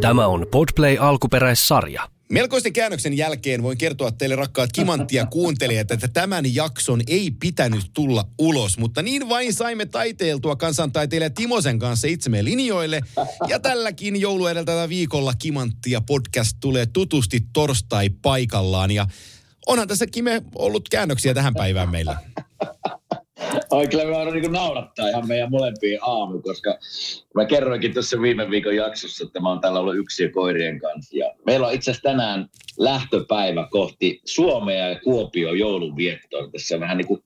Tämä on Podplay alkuperäissarja. Melkoisten käännöksen jälkeen voin kertoa teille rakkaat kimanttia kuuntelijat, että tämän jakson ei pitänyt tulla ulos, mutta niin vain saimme taiteiltua kansantaiteilija Timosen kanssa itsemme linjoille. Ja tälläkin joulu edeltävä viikolla Kimanttia podcast tulee tutusti torstai paikallaan ja onhan tässä Kime ollut käännöksiä tähän päivään meillä. Oi, kyllä me niin naurattaa ihan meidän molempien aamu, koska mä kerroinkin tuossa viime viikon jaksossa, että mä oon täällä ollut yksi koirien kanssa. Ja meillä on itse asiassa tänään lähtöpäivä kohti Suomea ja Kuopio joulunviettoa. Tässä on vähän niin kuin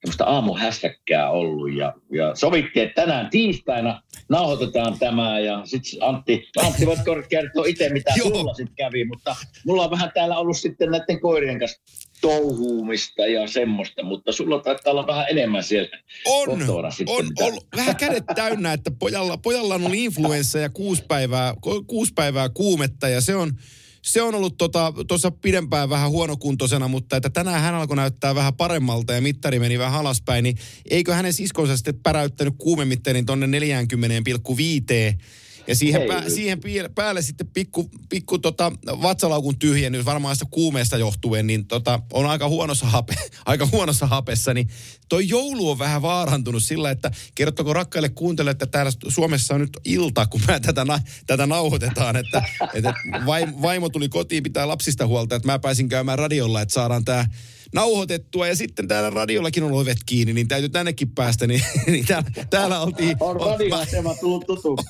semmoista aamuhässäkkää ollut ja, ja sovittiin, että tänään tiistaina nauhoitetaan tämä ja sitten Antti, Antti voit kertoa itse mitä sulla sitten kävi, mutta mulla on vähän täällä ollut sitten näiden koirien kanssa touhuumista ja semmoista, mutta sulla taitaa olla vähän enemmän siellä on, on, on, ollut vähän kädet täynnä, että pojalla, pojalla on ollut influenssa ja kuusi päivää, kuusi päivää kuumetta ja se on, se on ollut tuossa tota, pidempään vähän huonokuntoisena, mutta että tänään hän alkoi näyttää vähän paremmalta ja mittari meni vähän alaspäin, niin eikö hänen siskonsa sitten päräyttänyt kuumemittarin tuonne 40,5 ja siihen, pää, siihen päälle sitten pikku, pikku tota, vatsalaukun tyhjennys varmaan sitä kuumeesta johtuen, niin tota, on aika huonossa, hape, aika huonossa hapessa. Niin toi joulu on vähän vaarantunut sillä, että kerrottako rakkaille kuuntele, että täällä Suomessa on nyt ilta, kun mä tätä, tätä nauhoitetaan, että, että vaimo tuli kotiin pitää lapsista huolta, että mä pääsin käymään radiolla, että saadaan tämä nauhoitettua ja sitten täällä radiollakin on ovet kiinni, niin täytyy tännekin päästä, niin, niin täällä, täällä oltiin... On radioasema tullut tutuksi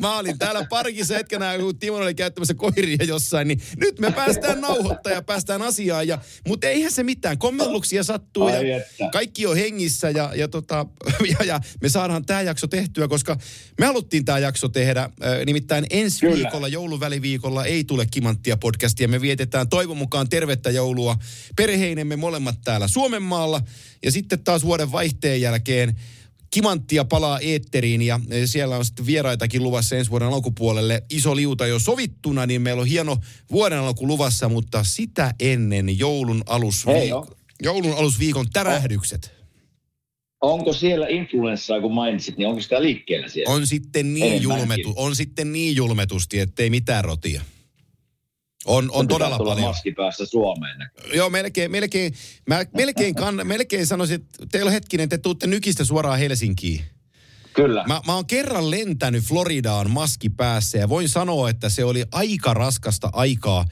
Mä olin täällä parikissa hetkenä, kun Timon oli käyttämässä koiria jossain, niin nyt me päästään nauhoittaa ja päästään asiaan, ja, mutta eihän se mitään, kommelluksia sattuu Ai ja että. kaikki on hengissä ja, ja, tota, ja, ja me saadaan tämä jakso tehtyä, koska me haluttiin tämä jakso tehdä, nimittäin ensi Kyllä. viikolla, jouluväliviikolla ei tule Kimanttia podcastia, me vietetään toivon mukaan tervettä joulua perheinemme molemmat täällä Suomen maalla. Ja sitten taas vuoden vaihteen jälkeen Kimanttia palaa eetteriin ja siellä on sitten vieraitakin luvassa ensi vuoden alkupuolelle. Iso liuta jo sovittuna, niin meillä on hieno vuoden alku luvassa, mutta sitä ennen joulun, alusviik- joulun alusviikon tärähdykset. Onko siellä influenssaa, kun mainitsit, niin onko sitä liikkeellä siellä? On sitten niin, julmetu, on sitten niin julmetusti, ettei mitään rotia. On, on todella paljon. maski päässä Suomeen. Joo, melkein, melkein, mä melkein, kann, melkein sanoisin, että teillä on hetkinen, te tuutte nykistä suoraan Helsinkiin. Kyllä. Mä, mä oon kerran lentänyt Floridaan maski päässä ja voin sanoa, että se oli aika raskasta aikaa,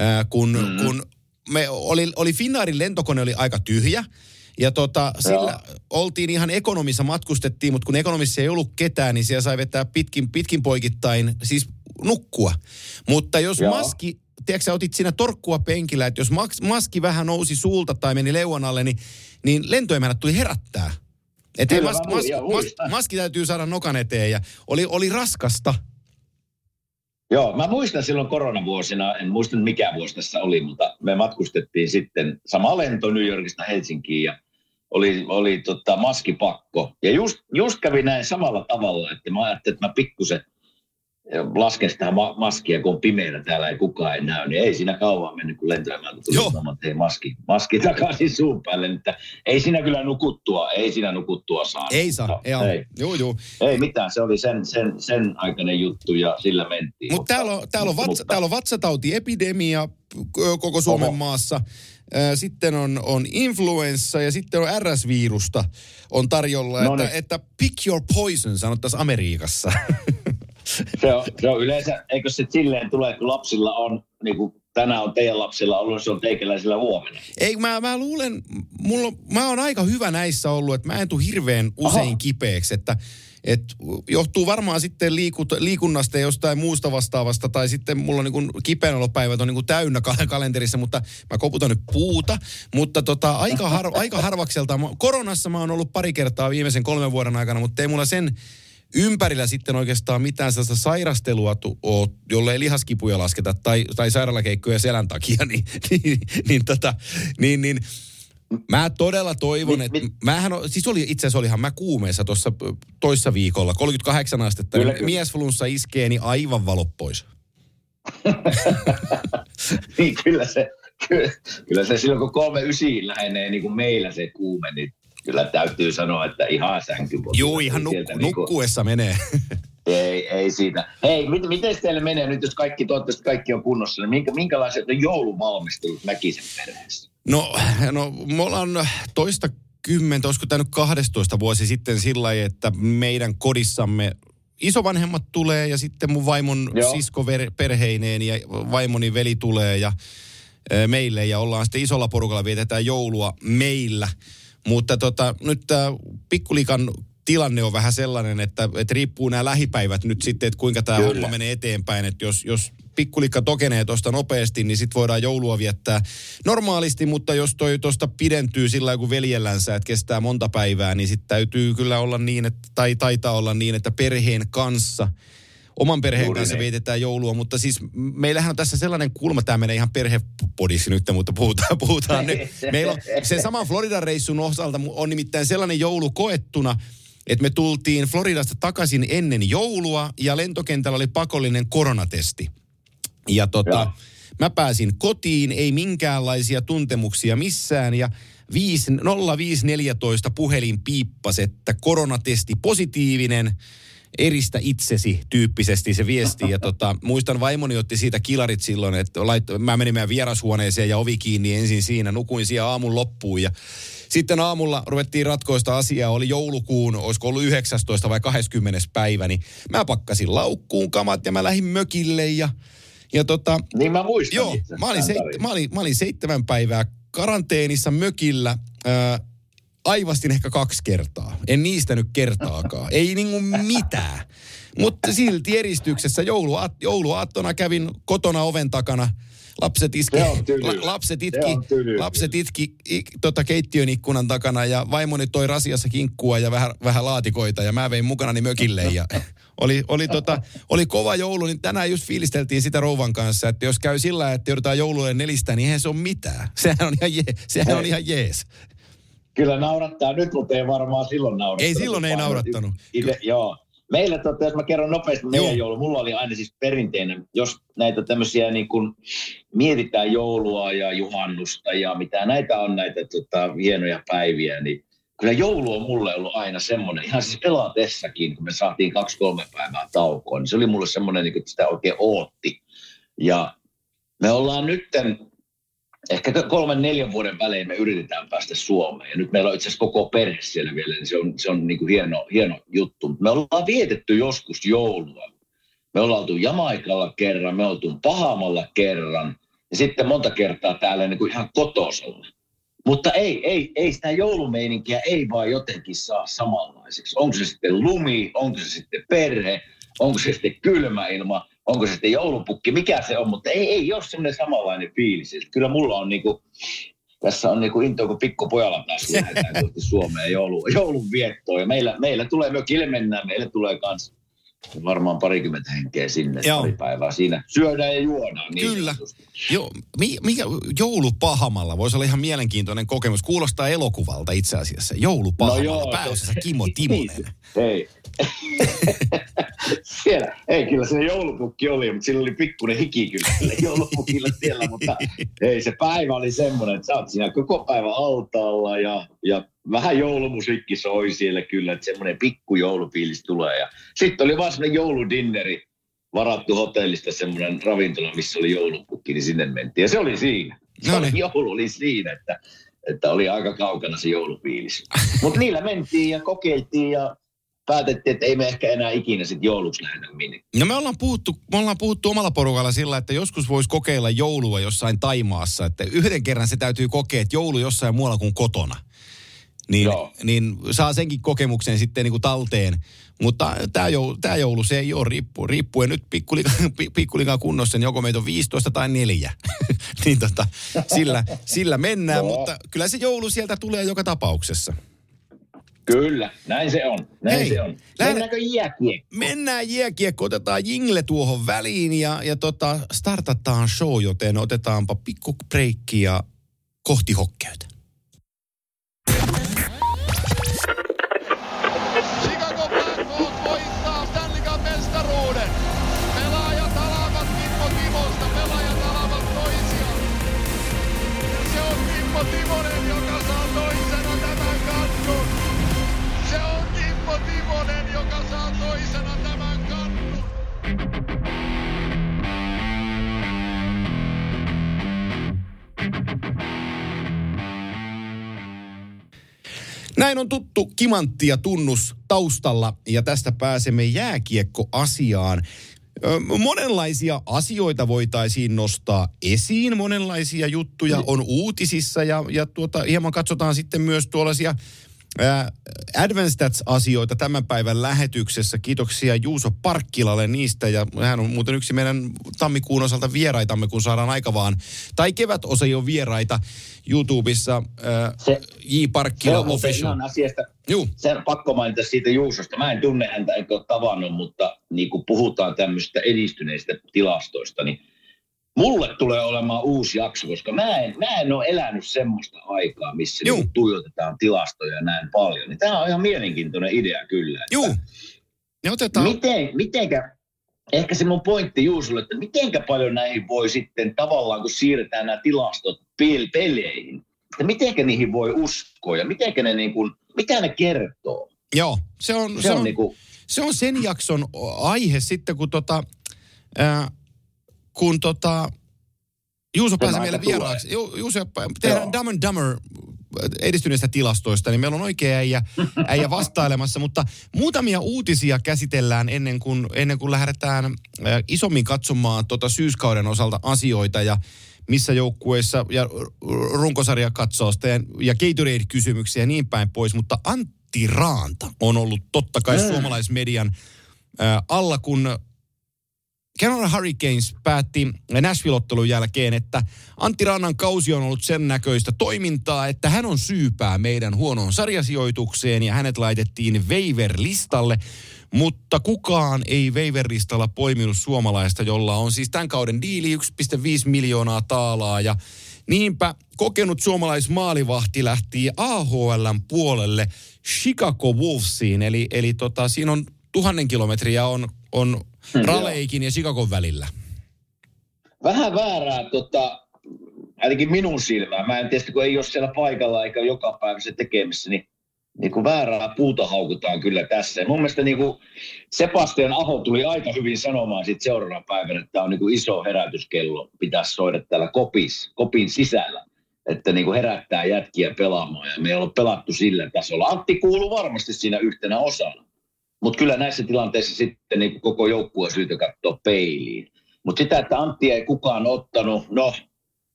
äh, kun, mm-hmm. kun me oli, oli Finnairin lentokone oli aika tyhjä. Ja tota, sillä oltiin ihan ekonomissa, matkustettiin, mutta kun ekonomissa ei ollut ketään, niin siellä sai vetää pitkin, pitkin poikittain, siis nukkua. Mutta jos Joo. maski tiedätkö, otit siinä torkkua penkillä, että jos maski vähän nousi suulta tai meni leuan alle, niin, niin lentoemännät tuli herättää. Että mas, mas, mas, maski täytyy saada nokan eteen ja oli, oli raskasta. Joo, mä muistan silloin koronavuosina, en muista mikä vuosi tässä oli, mutta me matkustettiin sitten sama lento New Yorkista Helsinkiin ja oli, oli tota maskipakko. Ja just, just kävi näin samalla tavalla, että mä ajattelin, että mä pikkusen lasken sitä ma- maskia, kun on pimeänä täällä ei kukaan ei näy, niin ei siinä kauan mennyt, kun lentoemään tuli että maski, maski takaisin suun päälle. Että ei siinä kyllä nukuttua, ei siinä nukuttua saa. Ei saa, no, ei, ei. Joo, joo. Ei mitään, se oli sen, sen, sen aikainen juttu ja sillä mentiin. Mut mutta täällä on, täällä on, vatsa, mutta... täällä on vatsatautiepidemia koko Suomen Oho. maassa. Sitten on, on influenssa ja sitten on RS-virusta on tarjolla, no että, niin. että pick your poison, sanottaisiin Amerikassa. se, on, se on yleensä, eikö se silleen tule, kun lapsilla on, niin kuin tänään on teidän lapsilla ollut, se on teikäläisillä huomenna. Ei, mä, mä luulen, mulla, mä oon aika hyvä näissä ollut, että mä en tule hirveän usein Aha. kipeäksi, että et johtuu varmaan sitten liikut, liikunnasta ja jostain muusta vastaavasta, tai sitten mulla on niin kipeänolopäivät on niin täynnä kalenterissa, mutta mä koputan nyt puuta. Mutta tota, aika, har, aika harvakselta. Koronassa mä oon ollut pari kertaa viimeisen kolmen vuoden aikana, mutta ei mulla sen ympärillä sitten oikeastaan mitään sellaista sairastelua, ole, jolle ei lihaskipuja lasketa tai, tai sairaalakeikkoja selän takia, niin, niin, niin, tota, niin, niin Mä todella toivon, että... Mähän, siis oli, itse asiassa olihan mä kuumeessa tuossa toissa viikolla, 38 astetta. Kyllä, kyllä. Miesflunssa iskee, niin aivan valo pois. niin kyllä se, kyllä, kyllä se silloin kun kolme ysiin lähenee niin kuin meillä se kuume, niin kyllä täytyy sanoa, että ihan sänky. Joo, ihan nuk- nukkuessa menee. Ei, ei siitä. Hei, mit, miten teille menee nyt, jos kaikki, toivottavasti kaikki on kunnossa, niin minkä, minkälaiset on jouluvalmistelut Mäkisen perheessä? No, no me ollaan toista kymmentä, olisiko tämä nyt 12 vuosi sitten sillä lailla, että meidän kodissamme isovanhemmat tulee ja sitten mun vaimon Joo. sisko perheineen ja vaimoni veli tulee ja meille ja ollaan sitten isolla porukalla vietetään joulua meillä. Mutta tota, nyt tämä pikkulikan tilanne on vähän sellainen, että, että riippuu nämä lähipäivät nyt sitten, että kuinka tämä homma menee eteenpäin. Että jos, jos pikkulikka tokenee tuosta nopeasti, niin sitten voidaan joulua viettää normaalisti, mutta jos toi tuosta pidentyy sillä kuin veljellänsä, että kestää monta päivää, niin sitten täytyy kyllä olla niin, että, tai taitaa olla niin, että perheen kanssa – oman perheen Juuri kanssa niin. vietetään joulua, mutta siis meillähän on tässä sellainen kulma, tämä menee ihan perhepodissa nyt, mutta puhutaan, puhutaan nyt. Meillä on se sama Floridan reissun osalta on nimittäin sellainen joulu koettuna, että me tultiin Floridasta takaisin ennen joulua ja lentokentällä oli pakollinen koronatesti. Ja tota, mä pääsin kotiin, ei minkäänlaisia tuntemuksia missään ja 5, 0514 puhelin piippas, että koronatesti positiivinen, eristä itsesi tyyppisesti se viesti. Ja tota, muistan vaimoni otti siitä kilarit silloin, että lait, mä menin meidän vierashuoneeseen ja ovi kiinni ensin siinä, nukuin siellä aamun loppuun ja sitten aamulla ruvettiin ratkoista asiaa, oli joulukuun, olisiko ollut 19 vai 20 päivä, niin mä pakkasin laukkuun kamat ja mä lähdin mökille ja ja tota, niin mä muistan Joo, mä olin, seit, mä, olin, mä olin seitsemän päivää karanteenissa mökillä. Ää, aivastin ehkä kaksi kertaa. En niistä nyt kertaakaan. Ei niinku mitään. Mutta silti eristyksessä jouluaat, jouluaattona kävin kotona oven takana. Lapset iski, la, lapset itki, lapset itki i, tota keittiön ikkunan takana ja vaimoni toi rasiassa kinkkua ja vähän, vähän laatikoita ja mä vein mukanani mökille ja oli, oli, tota, oli kova joulu, niin tänään just fiilisteltiin sitä rouvan kanssa, että jos käy sillä, että joudutaan joululle nelistä, niin eihän se ole mitään. Sehän on ihan, je, sehän on ihan jees. Kyllä naurattaa nyt, mutta ei varmaan silloin naurattanut. Ei silloin ei naurattanut. Ite, joo. Meillä, totta, jos mä kerron nopeasti meidän joulu, mulla oli aina siis perinteinen, jos näitä tämmöisiä niin kuin mietitään joulua ja juhannusta ja mitä näitä on näitä tota, hienoja päiviä, niin kyllä joulu on mulle ollut aina semmoinen, ihan siis pelatessakin, kun me saatiin kaksi-kolme päivää taukoa, niin se oli mulle semmoinen, niin että sitä oikein ootti. Ja me ollaan nytten ehkä kolmen, neljän vuoden välein me yritetään päästä Suomeen. Ja nyt meillä on itse asiassa koko perhe siellä vielä, niin se on, se on niin kuin hieno, hieno juttu. Me ollaan vietetty joskus joulua. Me ollaan oltu Jamaikalla kerran, me oltu Pahamalla kerran ja sitten monta kertaa täällä niin kuin ihan kotosalla. Mutta ei, ei, ei sitä joulumeininkiä ei vaan jotenkin saa samanlaiseksi. Onko se sitten lumi, onko se sitten perhe, onko se sitten kylmä ilma, onko se sitten joulupukki, mikä se on, mutta ei, ei ole semmoinen samanlainen fiilis. Kyllä mulla on niinku, tässä on niinku into, kun pikkupojalla taas lähdetään kohti Suomeen joulu, joulun viettoon. Ja meillä, meillä tulee mökille mennään, meille tulee kans varmaan parikymmentä henkeä sinne Joo. pari päivää siinä. Syödään ja juodaan. Niin Kyllä. Joo, mikä joulupahamalla voisi olla ihan mielenkiintoinen kokemus. Kuulostaa elokuvalta itse asiassa. Joulupahamalla. No Pääosassa Kimo Timonen. Hei. siellä, ei kyllä se joulupukki oli, mutta sillä oli pikkuinen hiki kyllä joulupukilla siellä, mutta ei se päivä oli semmoinen, että sä oot siinä koko päivä altaalla ja, ja vähän joulumusiikki soi siellä kyllä, että semmoinen pikku joulupiilis tulee. Ja sitten oli vaan semmoinen jouludinneri, varattu hotellista semmoinen ravintola, missä oli joulupukki, niin sinne mentiin. Ja se oli siinä. Se no niin. oli, joulu oli siinä, että, että oli aika kaukana se joulupiilis. Mutta niillä mentiin ja kokeiltiin ja päätettiin, että ei me ehkä enää ikinä sitten jouluksi lähdetä minne. No me ollaan, puhuttu, me ollaan puhuttu omalla porukalla sillä, että joskus voisi kokeilla joulua jossain Taimaassa. Että yhden kerran se täytyy kokea, että joulu jossain muualla kuin kotona. Niin, niin saa senkin kokemuksen sitten niin kuin talteen. Mutta tämä joulu, tämä joulu, se ei ole riippu, riippuen nyt pikkulikan kunnossa, niin joko meitä on 15 tai neljä. niin tota, sillä, sillä mennään, no. mutta kyllä se joulu sieltä tulee joka tapauksessa. Kyllä, näin se on. Näin Hei, se on. Mennäänkö jääkiekko? Mennään jääkiekko, otetaan jingle tuohon väliin ja, ja tota, startataan show, joten otetaanpa pikku breikki ja kohti hokkeytä. Näin on tuttu kimantti ja tunnus taustalla ja tästä pääsemme jääkiekkoasiaan. Monenlaisia asioita voitaisiin nostaa esiin, monenlaisia juttuja on uutisissa ja, ja tuota, hieman katsotaan sitten myös tuollaisia Äh, Advanced asioita tämän päivän lähetyksessä. Kiitoksia Juuso Parkkilalle niistä ja hän on muuten yksi meidän tammikuun osalta vieraitamme, kun saadaan aika vaan. Tai kevät osa jo vieraita YouTubessa. Äh, se, J. Parkkila se on Official. asiasta. Juu. Se on pakko mainita siitä Juusosta. Mä en tunne häntä, enkä ole tavannut, mutta niin kuin puhutaan tämmöistä edistyneistä tilastoista, niin mulle tulee olemaan uusi jakso, koska mä en, mä en ole elänyt semmoista aikaa, missä niin tuijotetaan tilastoja näin paljon. Niin tämä on ihan mielenkiintoinen idea kyllä. Joo. Ne otetaan... Miten, mitenkä, ehkä se mun pointti Juusulle, että mitenkä paljon näihin voi sitten tavallaan, kun siirretään nämä tilastot peleihin, että mitenkä niihin voi uskoa ja mitenkä ne niin kuin, mitä ne kertoo? Joo, se on, se, se on, on, niin kuin... se on sen jakson aihe sitten, kun tota, ää, kun tota, Juuso pääsi meille vieraaksi. Ju, Juuso, tehdään Dumb and Dumber edistyneistä tilastoista, niin meillä on oikea äijä, äijä vastailemassa, mutta muutamia uutisia käsitellään ennen kuin, ennen kuin lähdetään äh, isommin katsomaan tota syyskauden osalta asioita ja missä joukkueissa ja runkosarja katsoosta ja, ja Gatorade-kysymyksiä ja niin päin pois, mutta Antti Raanta on ollut totta kai mm. suomalaismedian äh, alla, kun Carolina Hurricanes päätti Nashville-ottelun jälkeen, että Antti Rannan kausi on ollut sen näköistä toimintaa, että hän on syypää meidän huonoon sarjasijoitukseen ja hänet laitettiin waiver-listalle. Mutta kukaan ei waiver-listalla poiminut suomalaista, jolla on siis tämän kauden diili 1,5 miljoonaa taalaa ja Niinpä kokenut suomalaismaalivahti lähti AHLn puolelle Chicago Wolvesiin, eli, eli tota, siinä on tuhannen kilometriä on, on Hmm. Raleikin ja Chicagon välillä? Vähän väärää, tota, ainakin minun silmään. Mä en tiedä, kun ei ole siellä paikalla eikä joka päivä se tekemissä, niin, niin kuin väärää puuta haukutaan kyllä tässä. Ja mun mielestä niin kuin Sebastian Aho tuli aika hyvin sanomaan sitten seuraavana päivänä, että tämä on niin kuin iso herätyskello, pitäisi soida täällä kopis, kopin sisällä että niin kuin herättää jätkiä pelaamaan ja me ei ole pelattu sillä tasolla. Antti kuuluu varmasti siinä yhtenä osana. Mutta kyllä näissä tilanteissa sitten niin koko joukkue syytä katsoa peiliin. Mutta sitä, että Antti ei kukaan ottanut, no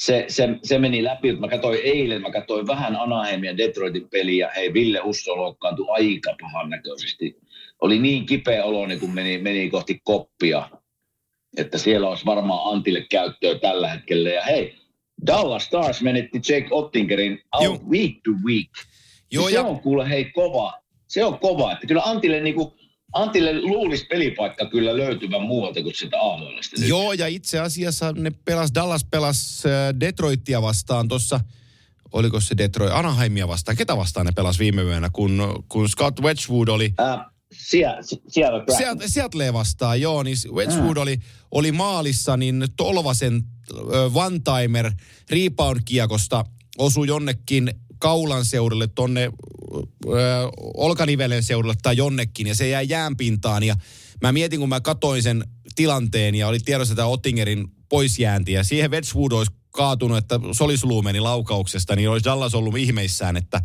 se, se, se meni läpi. Mä katsoin eilen, mä katsoin vähän Anaheimin ja Detroitin peliä. Hei, Ville Husso loukkaantui aika pahan näköisesti. Oli niin kipeä olo, niin kun meni, meni kohti koppia, että siellä olisi varmaan Antille käyttöä tällä hetkellä. Ja hei, Dallas Stars menetti Jake Ottingerin out week to week. Joo, ja se on kuule hei kova, se on kova. Että kyllä Antille, niin kuin, Antille luulisi pelipaikka kyllä löytyvän muualta kuin sitä aamuillista. Joo, ja itse asiassa ne pelas, Dallas pelas äh, Detroitia vastaan tuossa, oliko se Detroit, Anaheimia vastaan, ketä vastaan ne pelas viime yönä, kun, kun Scott Wedgwood oli... Äh, Seattle, Seattle vastaan, joo, niin Wedgwood äh. oli, oli maalissa, niin Tolvasen äh, one-timer rebound-kiekosta osui jonnekin kaulan seudulle, tonne ö, olkanivelen seudulle tai jonnekin, ja se jäi jäänpintaan. Ja mä mietin, kun mä katoin sen tilanteen, ja oli tiedossa tämä Ottingerin poisjäänti, ja siihen Wedgwood olisi kaatunut, että solisuluu meni laukauksesta, niin olisi Dallas ollut ihmeissään, että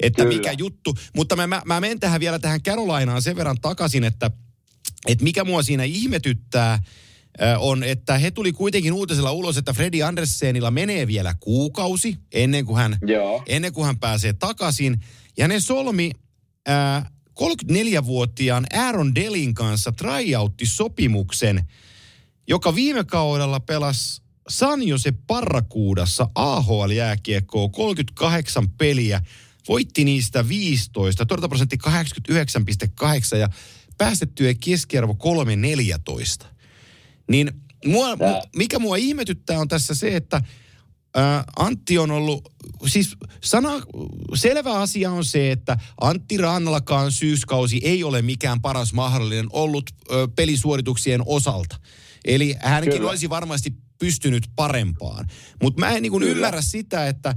että mikä juttu. Mutta mä, mä, mä menen tähän vielä tähän Carolinaan sen verran takaisin, että, että mikä mua siinä ihmetyttää – on, että he tuli kuitenkin uutisella ulos, että Freddy Andersenilla menee vielä kuukausi ennen kuin hän, Joo. Ennen kuin hän pääsee takaisin. Ja ne solmi äh, 34-vuotiaan Aaron Delin kanssa tryout-sopimuksen, joka viime kaudella pelasi San Jose Parrakuudassa AHL-jääkiekkoa 38 peliä, voitti niistä 15, torjuntaprosentti 89,8 ja päästettyä keskiarvo 3,14. Niin mua, Tää. mikä mua ihmetyttää on tässä se, että ää, Antti on ollut, siis sana, selvä asia on se, että Antti Rannallakaan syyskausi ei ole mikään paras mahdollinen ollut ö, pelisuorituksien osalta. Eli hänkin Kyllä. olisi varmasti pystynyt parempaan. Mutta mä en niin ymmärrä sitä, että,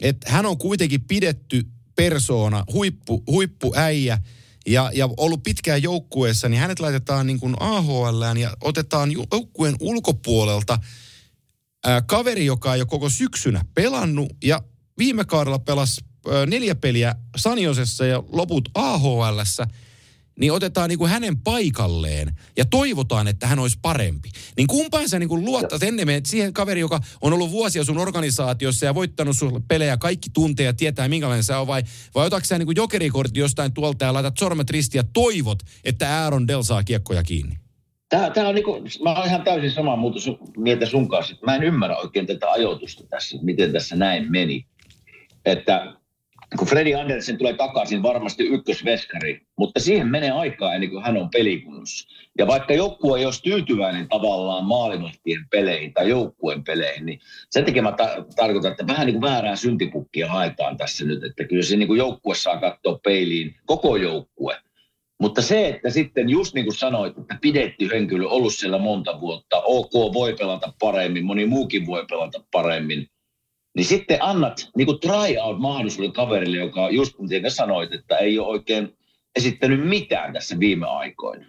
että hän on kuitenkin pidetty persoona, huippu, huippuäijä – ja, ja ollut pitkään joukkueessa, niin hänet laitetaan niin kuin AHL ja otetaan joukkueen ulkopuolelta ää, kaveri, joka on jo koko syksynä pelannut ja viime kaudella pelasi neljä peliä Saniosessa ja loput AHLssä, niin otetaan niin kuin hänen paikalleen ja toivotaan, että hän olisi parempi. Niin kumpaan sä niin kuin luottat ennen siihen kaveri, joka on ollut vuosia sun organisaatiossa ja voittanut sulle pelejä, kaikki tuntee ja tietää minkälainen se on, vai, vai otatko sä niin kuin jokerikortti jostain tuolta ja laitat sormet ristiin ja toivot, että Aaron Dell saa kiekkoja kiinni? Tämä, tämä on niin kuin, mä olen ihan täysin sama muuta sun, mieltä sun kanssa. Mä en ymmärrä oikein tätä ajoitusta tässä, miten tässä näin meni. Että kun Freddy Andersen tulee takaisin varmasti ykkösveskari, mutta siihen menee aikaa ennen kuin hän on pelikunnossa. Ja vaikka joukkue ei olisi tyytyväinen tavallaan maalimahtien peleihin tai joukkueen peleihin, niin sen takia mä ta- tarkoitan, että vähän niin kuin väärää syntipukkia haetaan tässä nyt, että kyllä se niin joukkue saa katsoa peiliin, koko joukkue. Mutta se, että sitten just niin kuin sanoit, että pidetty henkilö ollut siellä monta vuotta, ok voi pelata paremmin, moni muukin voi pelata paremmin – niin sitten annat niin kuin try out mahdollisuuden kaverille, joka just kun sanoit, että ei ole oikein esittänyt mitään tässä viime aikoina.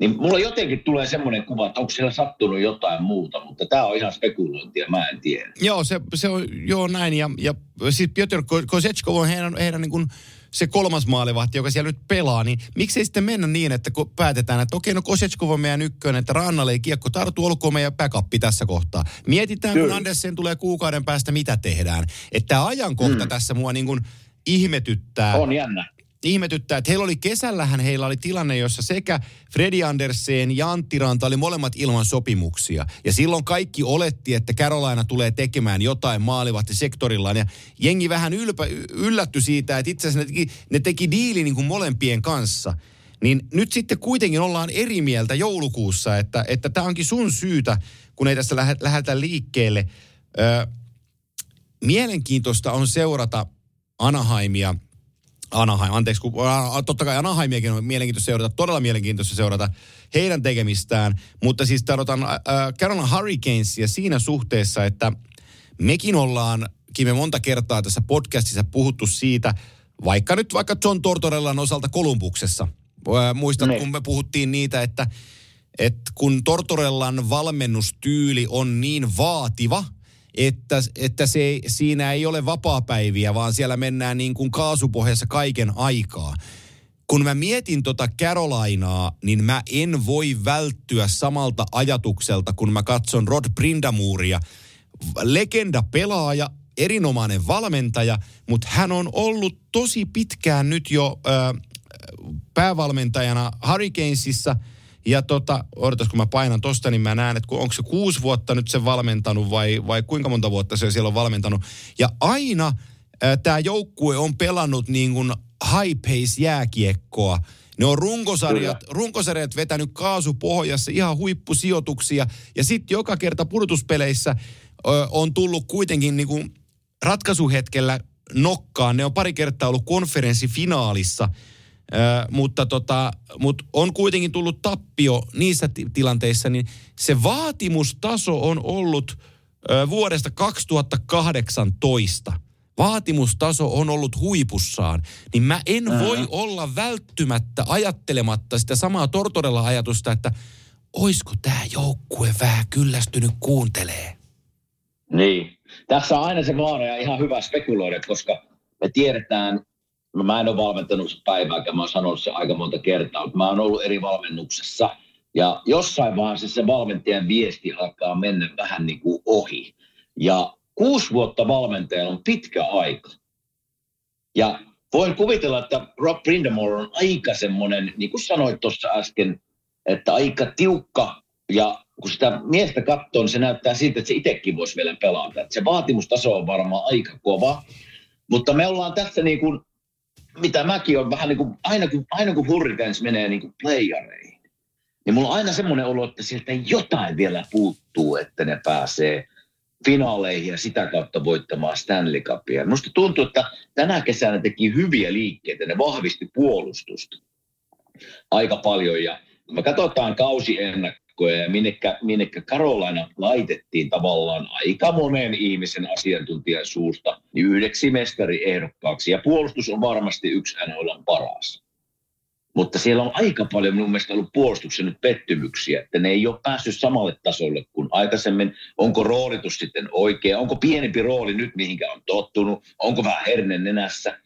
Niin mulla jotenkin tulee semmoinen kuva, että onko siellä sattunut jotain muuta, mutta tämä on ihan spekulointia, mä en tiedä. Joo, se, se on joo näin. Ja, ja siis Piotr Kosetskov on heidän, heidän niin kuin se kolmas maalivahti, joka siellä nyt pelaa, niin miksei sitten mennä niin, että kun päätetään, että okei, no Kosetskov on meidän ykkönen, että Rannalle ei kiekko tartu, olkoon meidän backup tässä kohtaa. Mietitään, Kyllä. kun Andersen tulee kuukauden päästä, mitä tehdään. Että tämä ajankohta mm. tässä mua niin kuin ihmetyttää. On jännä ihmetyttää, että heillä oli kesällähän heillä oli tilanne, jossa sekä Fredi Andersen ja Antti Ranta oli molemmat ilman sopimuksia. Ja silloin kaikki oletti, että Carolina tulee tekemään jotain maalivahti sektorillaan. Ja jengi vähän ylpä, yllätty siitä, että itse asiassa ne teki, ne teki diili niin kuin molempien kanssa. Niin nyt sitten kuitenkin ollaan eri mieltä joulukuussa, että tämä että onkin sun syytä, kun ei tässä lähdetä liikkeelle. Ö, mielenkiintoista on seurata Anaheimia – Anaheim, anteeksi, kun, totta kai Anaheimiakin on mielenkiintoista seurata, todella mielenkiintoista seurata heidän tekemistään, mutta siis tarvitaan äh, Carolina Hurricanesia siinä suhteessa, että mekin ollaan, me monta kertaa tässä podcastissa puhuttu siitä, vaikka nyt vaikka John Tortorellan osalta Kolumbuksessa. Äh, muistat, ne. kun me puhuttiin niitä, että, että kun Tortorellan valmennustyyli on niin vaativa – että, että se, siinä ei ole vapaapäiviä, vaan siellä mennään niin kuin kaasupohjassa kaiken aikaa. Kun mä mietin tota Carolinaa, niin mä en voi välttyä samalta ajatukselta, kun mä katson Rod Brindamuria. Legenda pelaaja, erinomainen valmentaja, mutta hän on ollut tosi pitkään nyt jo äh, päävalmentajana Hurricanesissa – ja tota, odotas kun mä painan tosta, niin mä näen, että onko se kuusi vuotta nyt se valmentanut vai, vai kuinka monta vuotta se siellä on valmentanut. Ja aina tämä joukkue on pelannut niin kuin high pace jääkiekkoa. Ne on runkosarjat, runkosarjat vetänyt kaasupohjassa ihan huippusijoituksia. Ja sitten joka kerta pudotuspeleissä ö, on tullut kuitenkin niin kuin ratkaisuhetkellä nokkaan. Ne on pari kertaa ollut konferenssifinaalissa – mutta, tota, mutta on kuitenkin tullut tappio niissä t- tilanteissa, niin se vaatimustaso on ollut ö, vuodesta 2018. Vaatimustaso on ollut huipussaan, niin mä en uh-huh. voi olla välttymättä ajattelematta sitä samaa Tortorella ajatusta, että oisko tämä joukkue vähän kyllästynyt kuuntelee. Niin. Tässä on aina se vaara ja ihan hyvä spekuloida, koska me tiedetään No mä en ole valmentanut päivääkään, mä oon sanonut se aika monta kertaa, mutta mä oon ollut eri valmennuksessa. Ja jossain vaiheessa se valmentajan viesti alkaa mennä vähän niin kuin ohi. Ja kuusi vuotta valmentaja on pitkä aika. Ja voin kuvitella, että Rob Brindamore on aika semmoinen, niin kuin sanoit tuossa äsken, että aika tiukka ja kun sitä miestä katsoo, niin se näyttää siltä, että se itsekin voisi vielä pelata. Että se vaatimustaso on varmaan aika kova. Mutta me ollaan tässä niin kuin mitä mäkin on vähän niin kuin, aina kun, aina kun Hurricanes menee niin kuin playereihin, niin mulla on aina semmoinen olo, että sieltä jotain vielä puuttuu, että ne pääsee finaaleihin ja sitä kautta voittamaan Stanley Cupia. Musta tuntuu, että tänä kesänä teki hyviä liikkeitä, ne vahvisti puolustusta aika paljon ja kun me katsotaan kausiennakkoja, viikkoja ja minnekä, minnekä Carolina laitettiin tavallaan aika monen ihmisen asiantuntijan suusta niin yhdeksi mestariehdokkaaksi. Ja puolustus on varmasti yksi NHL paras. mutta siellä on aika paljon mun mielestä ollut puolustuksen nyt pettymyksiä, että ne ei ole päässyt samalle tasolle kuin aikaisemmin. Onko roolitus sitten oikea? Onko pienempi rooli nyt, mihinkä on tottunut? Onko vähän herne nenässä?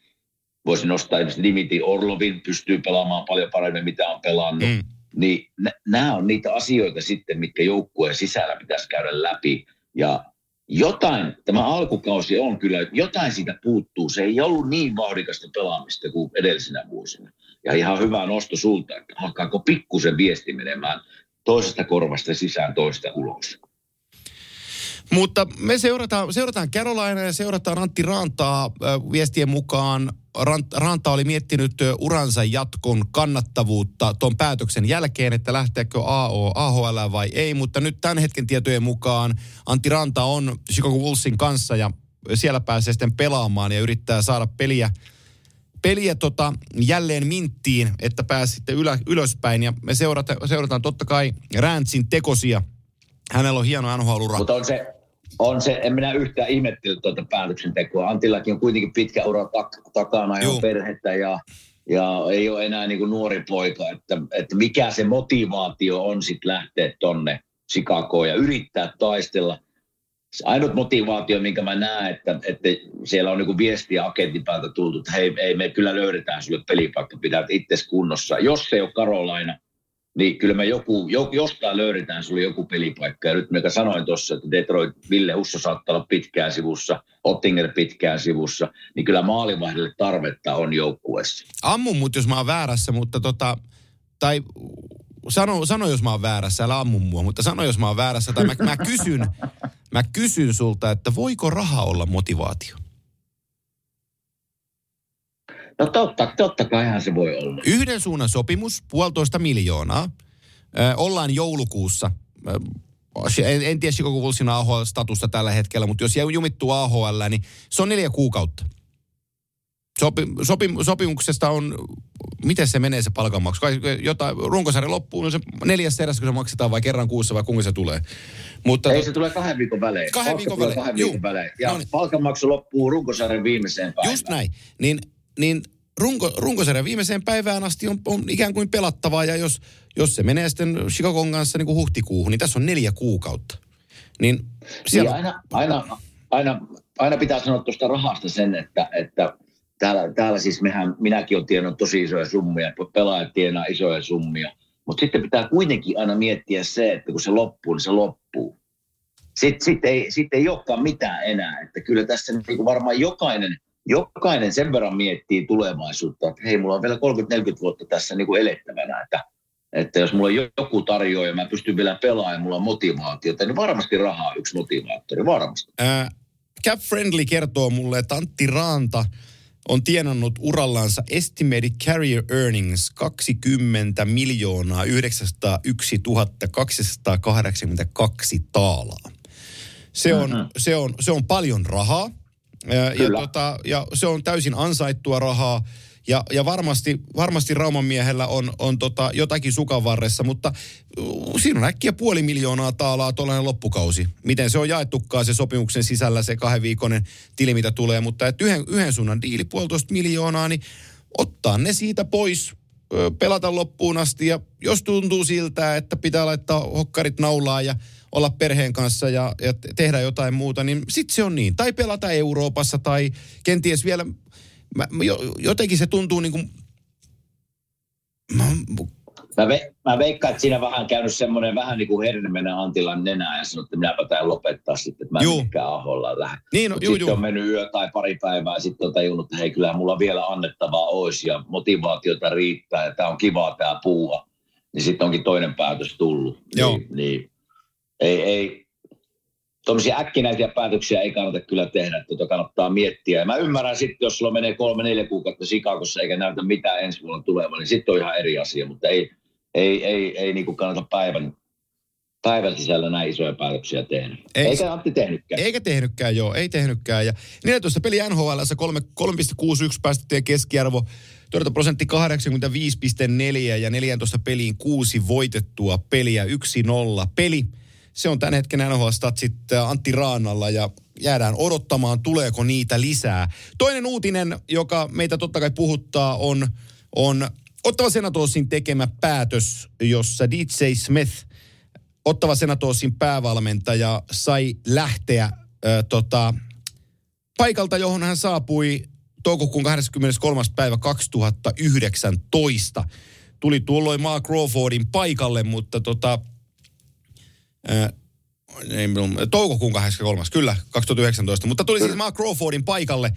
Voisi nostaa esimerkiksi Dimitri Orlovin, pystyy pelaamaan paljon paremmin, mitä on pelannut. Mm. Niin nämä on niitä asioita sitten, mitkä joukkueen sisällä pitäisi käydä läpi. Ja jotain, tämä alkukausi on kyllä, jotain siitä puuttuu. Se ei ollut niin vauhdikasta pelaamista kuin edellisenä vuosina. Ja ihan hyvä nosto sulta, että alkaako pikkusen viesti menemään toisesta korvasta sisään toista ulos. Mutta me seurataan, seurataan Carolina ja seurataan Antti Rantaa viestien mukaan. Ranta oli miettinyt uransa jatkon kannattavuutta tuon päätöksen jälkeen, että lähteekö AO, AHL vai ei, mutta nyt tämän hetken tietojen mukaan Antti Ranta on Chicago Bullsin kanssa ja siellä pääsee sitten pelaamaan ja yrittää saada peliä, peliä tota, jälleen minttiin, että pääsi sitten ylä, ylöspäin ja me seurata, seurataan totta kai Rantsin tekosia. Hänellä on hieno NHL-ura. Mutta on se, on se, en minä yhtään ihmettely tuota päätöksentekoa. Antillakin on kuitenkin pitkä ura tak- takana ja perhettä ja, ja ei ole enää niin kuin nuori poika. Että, että mikä se motivaatio on sitten lähteä tonne Chicagoon ja yrittää taistella. Se ainut motivaatio, minkä mä näen, että, että siellä on niin viestiä agentin päältä tultu, että hei, ei, me kyllä löydetään sulle pelipaikka, pidät itse kunnossa. Jos se ei ole Karolaina, niin kyllä me joku, jostain löydetään sulle joku pelipaikka. Ja nyt mikä sanoin tuossa, että Detroit, Ville Husso saattaa olla pitkään sivussa, Ottinger pitkään sivussa, niin kyllä maalivahdille tarvetta on joukkueessa. Ammun mut, jos mä oon väärässä, mutta tota, tai sano, sano jos mä oon väärässä, älä ammu mua, mutta sano jos mä oon väärässä, tai mä, mä kysyn, mä kysyn sulta, että voiko raha olla motivaatio? No totta, totta kaihan se voi olla. Yhden suunnan sopimus, puolitoista miljoonaa. Ö, ollaan joulukuussa. Ö, en, en tiedä Chicago Bullsin AHL-statusta tällä hetkellä, mutta jos jumittuu AHL, niin se on neljä kuukautta. Sopi, sopi, sopimuksesta on, miten se menee se palkanmaksu? Kai jotain, runkosarja loppuu, no se neljäs eräs, kun se maksetaan vai kerran kuussa vai kuinka se tulee. Mutta Ei, to... se tulee kahden viikon välein. Kahden viikon välein, kahden viikon välein. Ja no niin. palkanmaksu loppuu runkosarjan viimeiseen päivään. Just näin. Niin niin runko, runkosarjan viimeiseen päivään asti on, on ikään kuin pelattavaa, ja jos, jos se menee sitten Chicagon kanssa niin kuin huhtikuuhun, niin tässä on neljä kuukautta. Niin siellä... Niin aina, aina, aina, aina pitää sanoa tuosta rahasta sen, että, että täällä, täällä siis mehän, minäkin olen tiennyt tosi isoja summia, pelaajat tienaa isoja summia, mutta sitten pitää kuitenkin aina miettiä se, että kun se loppuu, niin se loppuu. Sitten sit ei, sit ei olekaan mitään enää. Että kyllä tässä niin varmaan jokainen – jokainen sen verran miettii tulevaisuutta, että hei, mulla on vielä 30-40 vuotta tässä niin kuin elettävänä, että, että jos mulla on joku tarjoaa ja mä pystyn vielä pelaamaan ja mulla on motivaatiota, niin varmasti rahaa on yksi motivaattori, varmasti. Ää, Cap Friendly kertoo mulle, että Antti Raanta on tienannut urallansa estimated carrier earnings 20 miljoonaa 901 282 taalaa. Se on, mm-hmm. se, on, se on paljon rahaa. Ja, ja, tota, ja se on täysin ansaittua rahaa. Ja, ja varmasti, varmasti Rauman miehellä on, on tota jotakin sukan varressa, mutta siinä on äkkiä puoli miljoonaa taalaa tuollainen loppukausi. Miten se on jaettukaan se sopimuksen sisällä se kahden viikonen tili, mitä tulee. Mutta että yhden, yhden suunnan diili, puolitoista miljoonaa, niin ottaa ne siitä pois, pelata loppuun asti. Ja jos tuntuu siltä, että pitää laittaa hokkarit naulaa ja olla perheen kanssa ja, ja tehdä jotain muuta, niin sitten se on niin. Tai pelata Euroopassa tai kenties vielä, mä, jotenkin se tuntuu niin kuin, mä, Mä, ve, mä veikkaan, että siinä vähän käynyt semmoinen vähän niin kuin herne mennä Antilan nenään ja sanoi, että minäpä tämän lopettaa sitten, että mä en mikään aholla lähde. Niin, no, juu, sitten juu. on mennyt yö tai pari päivää ja sitten on tajunnut, että hei kyllä mulla vielä annettavaa olisi ja motivaatiota riittää ja tämä on kivaa tämä puua. Niin sitten onkin toinen päätös tullut. Joo. Niin, niin ei, ei tuommoisia äkkinäisiä päätöksiä ei kannata kyllä tehdä, että tuota kannattaa miettiä. Ja mä ymmärrän sitten, jos sulla menee kolme, neljä kuukautta Sikakossa eikä näytä mitään ensi vuonna tulevan, niin sitten on ihan eri asia, mutta ei, ei, ei, ei niin kuin kannata päivän, päivän sisällä näin isoja päätöksiä tehdä. Ei, eikä Antti tehnytkään. Eikä tehnytkään, joo, ei tehnytkään. Ja 14 peli NHL 3,61 päästettyjen keskiarvo, prosentti 85,4 ja 14 peliin kuusi voitettua peliä, 1-0 peli se on tämän hetken NHL-statsit Antti Raanalla ja jäädään odottamaan, tuleeko niitä lisää. Toinen uutinen, joka meitä totta kai puhuttaa, on, on Ottava Senatorsin tekemä päätös, jossa DJ Smith, Ottava Senatorsin päävalmentaja, sai lähteä äh, tota, paikalta, johon hän saapui toukokuun 23. päivä 2019. Tuli tuolloin Mark Crawfordin paikalle, mutta tota, ää, ei, toukokuun 23. kyllä, 2019. Mutta tuli siis Mark Crawfordin paikalle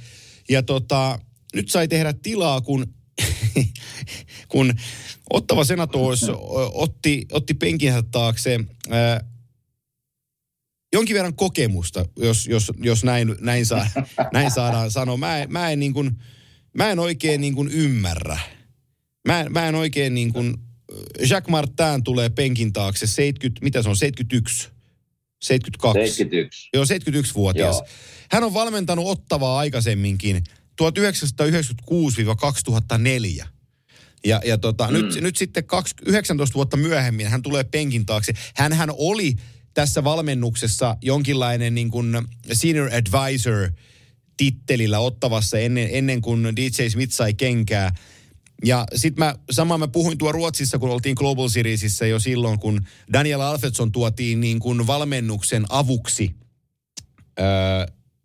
ja tota, nyt sai tehdä tilaa, kun, kun ottava senators otti, otti penkinsä taakse ää, jonkin verran kokemusta, jos, jos, jos näin, näin, saa, näin saadaan sanoa. Mä, en, mä en, niin kuin, mä en oikein niin kuin ymmärrä. Mä, mä en oikein niin kuin, Jacques Martin tulee penkin taakse 70, mitä se on, 71? 72. 71. Joo, 71-vuotias. Joo. Hän on valmentanut Ottavaa aikaisemminkin 1996-2004. Ja, ja tota, mm. nyt, nyt sitten 20, 19 vuotta myöhemmin hän tulee penkin taakse. Hänhän oli tässä valmennuksessa jonkinlainen niin kuin senior advisor tittelillä ottavassa ennen, ennen kuin DJ Smith sai kenkää. Ja sitten mä, sama mä puhuin tuo Ruotsissa, kun oltiin Global Seriesissä jo silloin, kun Daniel Alfredson tuotiin niin kuin valmennuksen avuksi öö,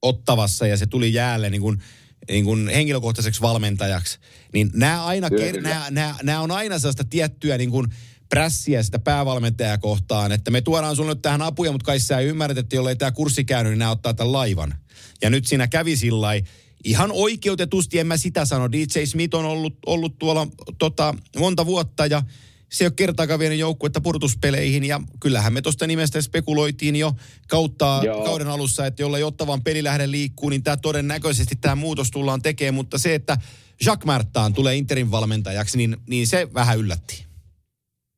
ottavassa ja se tuli jäälle niin kuin, niin kuin henkilökohtaiseksi valmentajaksi. Niin nämä aina, nämä, nämä, nämä on aina sellaista tiettyä niin kuin prässiä sitä päävalmentajaa kohtaan, että me tuodaan sulle nyt tähän apuja, mutta kai sä ymmärrät, että jollei tämä kurssi käynyt, niin nämä ottaa tämän laivan. Ja nyt siinä kävi sillä ihan oikeutetusti, en mä sitä sano. DJ Smith on ollut, ollut tuolla tota, monta vuotta ja se ei ole kertaakaan vienyt joukkuetta purtuspeleihin ja kyllähän me tuosta nimestä spekuloitiin jo kautta Joo. kauden alussa, että jollei ottavan peli lähde liikkuu, niin tämä todennäköisesti tämä muutos tullaan tekemään, mutta se, että Jacques Martin tulee Interin valmentajaksi, niin, niin se vähän yllätti.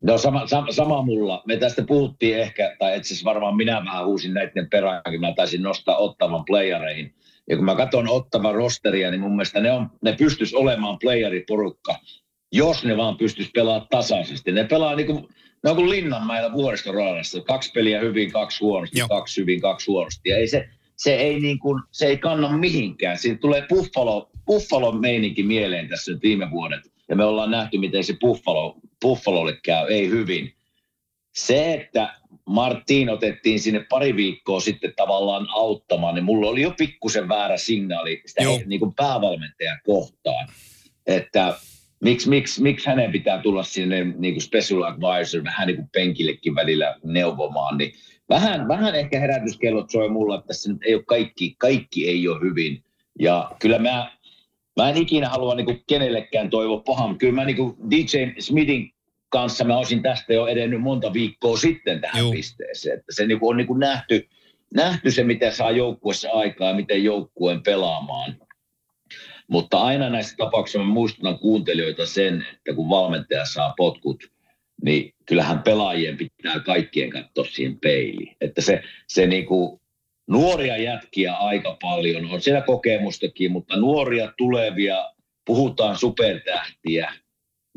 No sama, sama, sama mulla. Me tästä puhuttiin ehkä, tai itse asiassa varmaan minä vähän huusin näiden perään, kun mä taisin nostaa ottavan playereihin. Ja kun mä katson ottavan rosteria, niin mun mielestä ne, on, ne pystys olemaan playeriporukka, jos ne vaan pystys pelaamaan tasaisesti. Ne pelaa niin kuin, ne on kuin Linnanmäellä vuoristoradassa. Kaksi peliä hyvin, kaksi huonosti, Joo. kaksi hyvin, kaksi huonosti. Ja ei se, se, ei niin kuin, se ei kanna mihinkään. Siitä tulee Buffalo, Buffalo meininki mieleen tässä nyt viime vuodet. Ja me ollaan nähty, miten se Buffalo Buffalolle käy, ei hyvin. Se, että Martin otettiin sinne pari viikkoa sitten tavallaan auttamaan, niin mulla oli jo pikkusen väärä signaali sitä niin kuin päävalmentajan kohtaan. Että miksi, miksi, miksi hänen pitää tulla sinne niin kuin special advisor vähän niin kuin penkillekin välillä neuvomaan, niin vähän, vähän ehkä herätyskellot soi mulla, että tässä nyt ei ole kaikki, kaikki ei ole hyvin. Ja kyllä mä Mä en ikinä halua niin kenellekään toivoa pahaa, kyllä mä niin DJ Smithin kanssa mä olisin tästä jo edennyt monta viikkoa sitten tähän Joo. pisteeseen. Että se niin on niin nähty, nähty se, mitä saa joukkuessa aikaa ja miten joukkueen pelaamaan. Mutta aina näissä tapauksissa mä muistutan kuuntelijoita sen, että kun valmentaja saa potkut, niin kyllähän pelaajien pitää kaikkien katsoa siihen peiliin. Että se, se niin kuin nuoria jätkiä aika paljon, on siellä kokemustakin, mutta nuoria tulevia, puhutaan supertähtiä,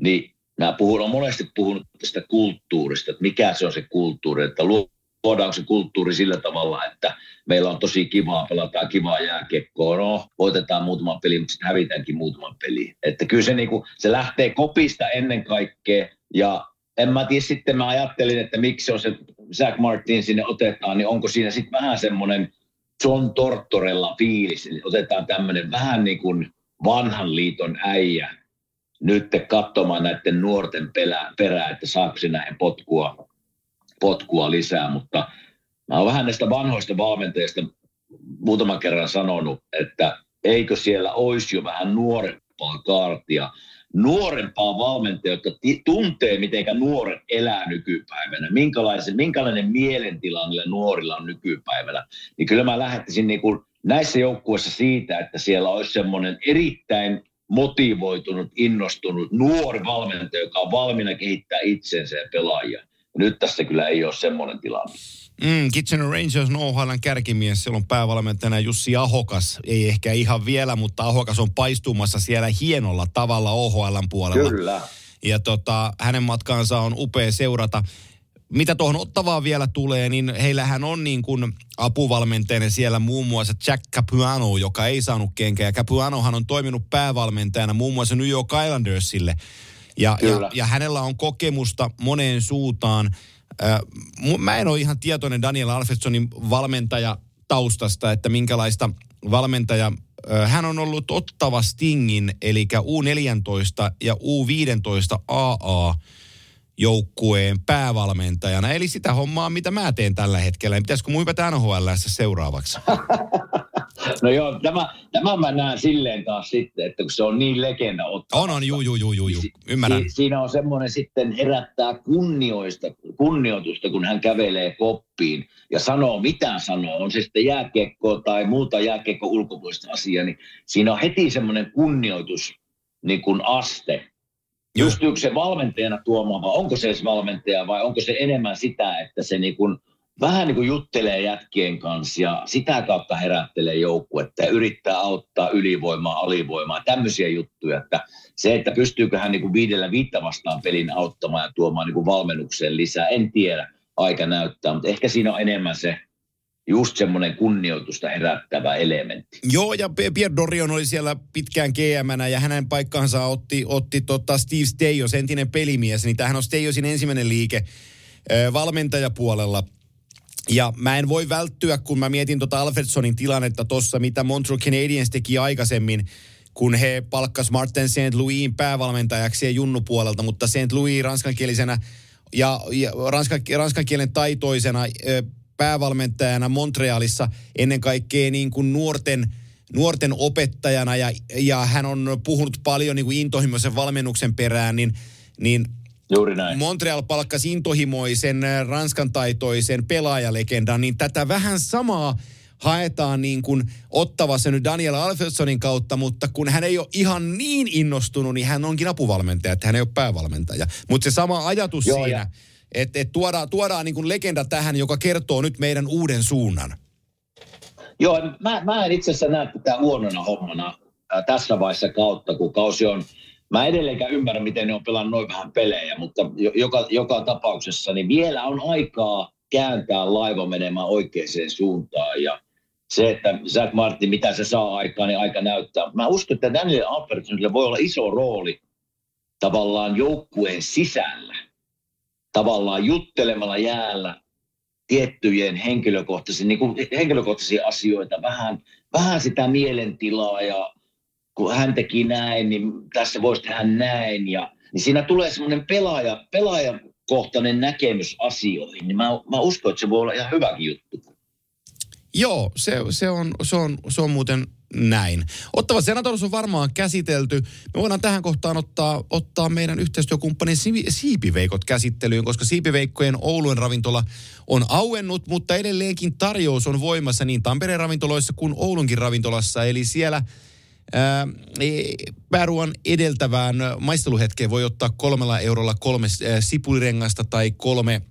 niin nämä puhun, on monesti puhunut tästä kulttuurista, että mikä se on se kulttuuri, että luodaanko se kulttuuri sillä tavalla, että meillä on tosi kivaa, pelataan kivaa jääkiekkoa, no voitetaan muutama peli, mutta sitten hävitäänkin muutaman peli. Että kyllä se, niinku, se lähtee kopista ennen kaikkea. Ja en mä tiedä sitten, mä ajattelin, että miksi on se Zach Martin sinne otetaan, niin onko siinä sitten vähän semmoinen John Tortorella fiilis, eli otetaan tämmöinen vähän niin kuin vanhan liiton äijä nyt katsomaan näiden nuorten perää, että saako se näihin potkua, potkua lisää, mutta mä oon vähän näistä vanhoista valmentajista muutaman kerran sanonut, että eikö siellä olisi jo vähän nuorempaa kaartia, nuorempaa valmentajaa, jotka tuntee, miten nuoret elää nykypäivänä, minkälainen, minkälainen mielentila niillä nuorilla on nykypäivänä, niin kyllä mä lähtisin niin kuin näissä joukkueissa siitä, että siellä olisi semmoinen erittäin motivoitunut, innostunut nuori valmentaja, joka on valmiina kehittää itsensä ja pelaajia. Nyt tässä kyllä ei ole semmoinen tilanne. Mm, Kitchener Rangers on OHLn kärkimies. Siellä on päävalmentajana Jussi Ahokas. Ei ehkä ihan vielä, mutta Ahokas on paistumassa siellä hienolla tavalla OHLn puolella. Kyllä. Ja tota, hänen matkaansa on upea seurata. Mitä tuohon ottavaan vielä tulee, niin heillähän on niin kuin apuvalmentajana siellä muun muassa Jack Capuano, joka ei saanut kenkää. Capuanohan on toiminut päävalmentajana muun muassa New York Islandersille. Ja, ja, ja hänellä on kokemusta moneen suuntaan. Äh, mä en ole ihan tietoinen Daniel Alfredsonin valmentaja taustasta, että minkälaista valmentaja hän on ollut ottava Stingin, eli U14 ja U15 AA joukkueen päävalmentajana. Eli sitä hommaa, mitä mä teen tällä hetkellä. Pitäisikö mun hypätä NHL seuraavaksi? No joo, tämä, tämä mä näen silleen taas sitten, että kun se on niin legenda ottaa. On, on, juu, juu, juu, juu, juu. ymmärrän. Si, siinä on semmoinen sitten herättää kunnioista, kunnioitusta, kun hän kävelee koppiin ja sanoo mitä sanoo, on se sitten jääkiekko tai muuta jääkiekko ulkopuolista asiaa, niin siinä on heti semmoinen kunnioitus niin kuin aste. Pystyykö se valmentajana tuomaan vai onko se edes valmentaja vai onko se enemmän sitä, että se niin kuin – vähän niin kuin juttelee jätkien kanssa ja sitä kautta herättelee joukkuetta ja yrittää auttaa ylivoimaa, alivoimaa, tämmöisiä juttuja. Että se, että pystyykö hän niin kuin viidellä viittä vastaan pelin auttamaan ja tuomaan niin kuin valmennukseen lisää, en tiedä, aika näyttää, mutta ehkä siinä on enemmän se just semmoinen kunnioitusta herättävä elementti. Joo, ja Pierre Dorion oli siellä pitkään gm ja hänen paikkaansa otti, otti tota Steve Steyos, entinen pelimies, niin tämähän on Steyosin ensimmäinen liike valmentajapuolella – ja mä en voi välttyä, kun mä mietin tota Alfredsonin tilannetta tossa, mitä Montreal Canadiens teki aikaisemmin, kun he palkkas Martin St. Louisin päävalmentajaksi ja junnupuolelta, mutta St. Louis ranskankielisenä ja, ja ranskan, ranskan kielen taitoisena päävalmentajana Montrealissa ennen kaikkea niin kuin nuorten, nuorten opettajana ja, ja hän on puhunut paljon niin kuin intohimoisen valmennuksen perään, niin, niin Juuri näin. Montreal palkkasi intohimoisen äh, ranskan taitoisen pelaajalegendan, niin tätä vähän samaa haetaan niin kuin ottavassa nyt Daniel Alfredsonin kautta, mutta kun hän ei ole ihan niin innostunut, niin hän onkin apuvalmentaja, että hän ei ole päävalmentaja. Mutta se sama ajatus Joo, siinä, että et tuodaan, tuodaan niin kuin legenda tähän, joka kertoo nyt meidän uuden suunnan. Joo, mä, mä en itse asiassa näe tätä huonona hommana äh, tässä vaiheessa kautta, kun kausi on Mä edelleenkään ymmärrä, miten ne on pelannut noin vähän pelejä, mutta joka, joka tapauksessa niin vielä on aikaa kääntää laiva menemään oikeaan suuntaan. Ja se, että Zach Martin, mitä se saa aikaan, niin aika näyttää. Mä uskon, että Daniel Alfredsonille voi olla iso rooli tavallaan joukkueen sisällä. Tavallaan juttelemalla jäällä tiettyjen henkilökohtaisia, niin kuin henkilökohtaisia asioita, vähän, vähän sitä mielentilaa ja kun hän teki näin, niin tässä voisi tehdä näin. Ja, niin siinä tulee semmoinen pelaaja, pelaajakohtainen näkemys asioihin. Niin mä, mä uskon, että se voi olla ihan hyväkin juttu. Joo, se, se, on, se, on, se on muuten näin. Ottava Senators on varmaan käsitelty. Me voidaan tähän kohtaan ottaa, ottaa meidän yhteistyökumppanin Siipiveikot käsittelyyn, koska Siipiveikkojen Oulun ravintola on auennut, mutta edelleenkin tarjous on voimassa niin Tampereen ravintoloissa kuin Oulunkin ravintolassa. Eli siellä – pääruoan edeltävään maisteluhetkeen voi ottaa kolmella eurolla kolme sipulirengasta tai kolme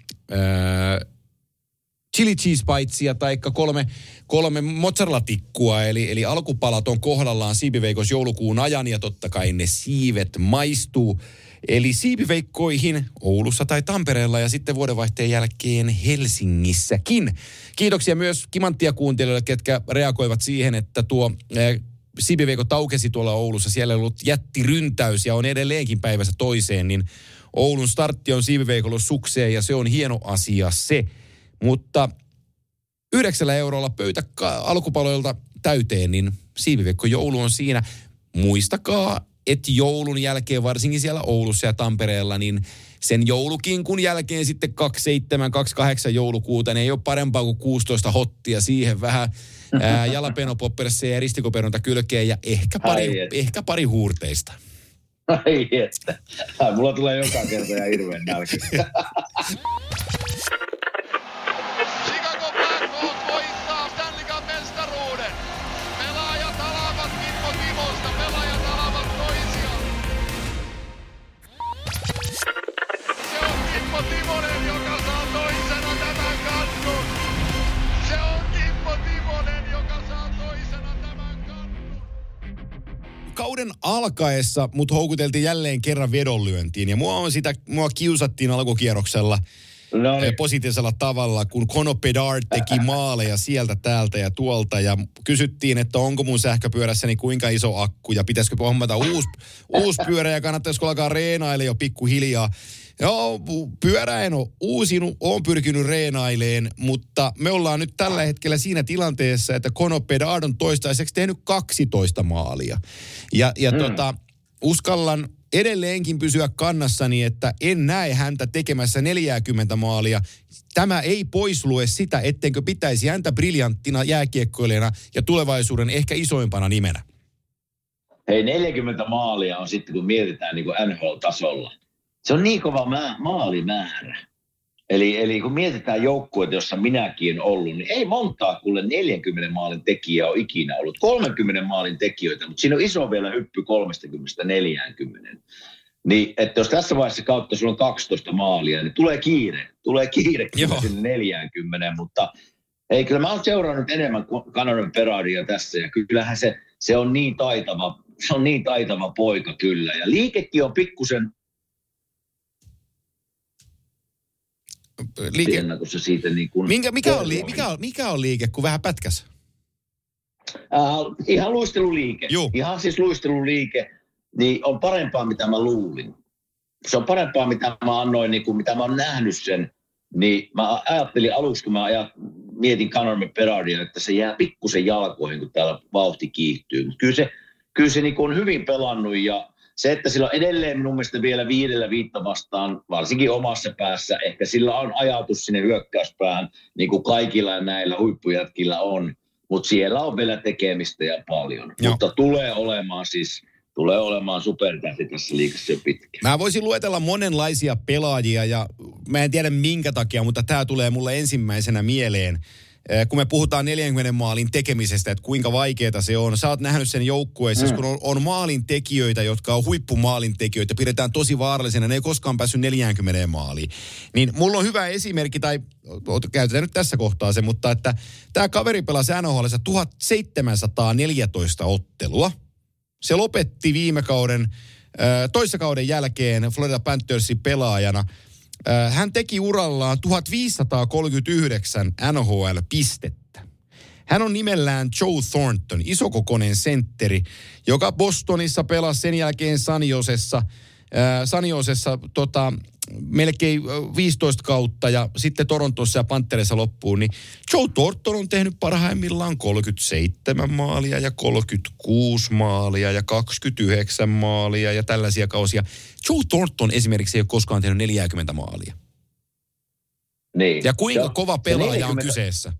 chili cheese paitsia tai kolme, kolme mozzarella-tikkua, eli, eli alkupalat on kohdallaan siipiveikos joulukuun ajan ja totta kai ne siivet maistuu. Eli siipiveikkoihin Oulussa tai Tampereella ja sitten vuodenvaihteen jälkeen Helsingissäkin. Kiitoksia myös kimanttia kuuntelijoille, ketkä reagoivat siihen, että tuo Sibiveiko taukesi tuolla Oulussa. Siellä on ollut jättiryntäys ja on edelleenkin päivässä toiseen, niin Oulun startti on Siiviveikolla sukseen ja se on hieno asia se. Mutta yhdeksällä eurolla pöytä alkupaloilta täyteen, niin Siiviveikko joulu on siinä. Muistakaa, että joulun jälkeen, varsinkin siellä Oulussa ja Tampereella, niin sen joulukinkun jälkeen sitten 27, 28 joulukuuta, niin ei ole parempaa kuin 16 hottia siihen vähän jalapeenopopperesia ja ristikoperunta kylkeen ja ehkä pari, ehkä pari huurteista. Ai että. Mulla tulee joka kerta ja hirveän nälkä. kauden alkaessa mut houkuteltiin jälleen kerran vedonlyöntiin ja mua, on sitä, mua kiusattiin alkukierroksella no niin. positiivisella tavalla, kun Kono Pedard teki maaleja sieltä, täältä ja tuolta. Ja kysyttiin, että onko mun sähköpyörässäni kuinka iso akku ja pitäisikö hommata uusi, uusi pyörä ja kannattaisiko alkaa reenaille jo pikkuhiljaa. Joo, pyörä en ole uusinut, olen pyrkinyt reenaileen, mutta me ollaan nyt tällä hetkellä siinä tilanteessa, että Kono Pedard on toistaiseksi tehnyt 12 maalia. Ja, ja mm. tota, uskallan edelleenkin pysyä kannassani, että en näe häntä tekemässä 40 maalia. Tämä ei poislue sitä, ettenkö pitäisi häntä briljanttina jääkiekkoilijana ja tulevaisuuden ehkä isoimpana nimenä. Hei, 40 maalia on sitten, kun mietitään niin kuin NHL-tasolla. Se on niin kova mä, maalimäärä. Eli, eli kun mietitään joukkueita, jossa minäkin ollut, niin ei montaa kuule 40 maalin tekijää ole ikinä ollut. 30 maalin tekijöitä, mutta siinä on iso vielä hyppy 30-40. Niin, että jos tässä vaiheessa kautta sulla on 12 maalia, niin tulee kiire. Tulee kiire sinne 40, mutta ei, kyllä mä oon seurannut enemmän Kanadan Peradia tässä ja kyllähän se, se on niin taitava, se on niin taitava poika kyllä. Ja liikekin on pikkusen liike... se siitä niin kuin Minkä, mikä, on, li, mikä, on, mikä on liike, kun vähän pätkäs? Uh, ihan luisteluliike. Juh. Ihan siis luisteluliike, niin on parempaa, mitä mä luulin. Se on parempaa, mitä mä annoin, niin kuin, mitä mä oon nähnyt sen. Niin mä ajattelin aluksi, kun mä ajat, mietin Conor McBerardia, että se jää pikkusen jalkoihin, kun täällä vauhti kiihtyy. Mutta kyllä se, kyllä se niin on hyvin pelannut ja se, että sillä on edelleen minun mielestä vielä viidellä viitta vastaan, varsinkin omassa päässä, ehkä sillä on ajatus sinne hyökkäyspäähän, niin kuin kaikilla näillä huippujätkillä on, mutta siellä on vielä tekemistä ja paljon. Joo. Mutta tulee olemaan siis tulee olemaan supertähti tässä liikassa jo pitkään. Mä voisin luetella monenlaisia pelaajia ja mä en tiedä minkä takia, mutta tämä tulee mulle ensimmäisenä mieleen. Kun me puhutaan 40 maalin tekemisestä, että kuinka vaikeaa se on. Sä oot nähnyt sen joukkueessa, mm. kun on, on maalin tekijöitä, jotka on huippumaalin tekijöitä, pidetään tosi vaarallisena, ne ei koskaan päässyt 40 maaliin. Niin mulla on hyvä esimerkki, tai käytetään nyt tässä kohtaa se, mutta että tämä kaveri pelasi NHL 1714 ottelua. Se lopetti viime kauden, toissa kauden jälkeen Florida Panthersin pelaajana – hän teki urallaan 1539 NHL-pistettä. Hän on nimellään Joe Thornton, isokokoinen sentteri, joka Bostonissa pelasi sen jälkeen Saniosessa, äh, Saniosessa tota, melkein 15 kautta ja sitten Torontossa ja Panterissa loppuun, niin Joe Thornton on tehnyt parhaimmillaan 37 maalia ja 36 maalia ja 29 maalia ja tällaisia kausia. Joe Thornton esimerkiksi ei ole koskaan tehnyt 40 maalia. Niin. Ja kuinka se, kova pelaaja 40, on kyseessä?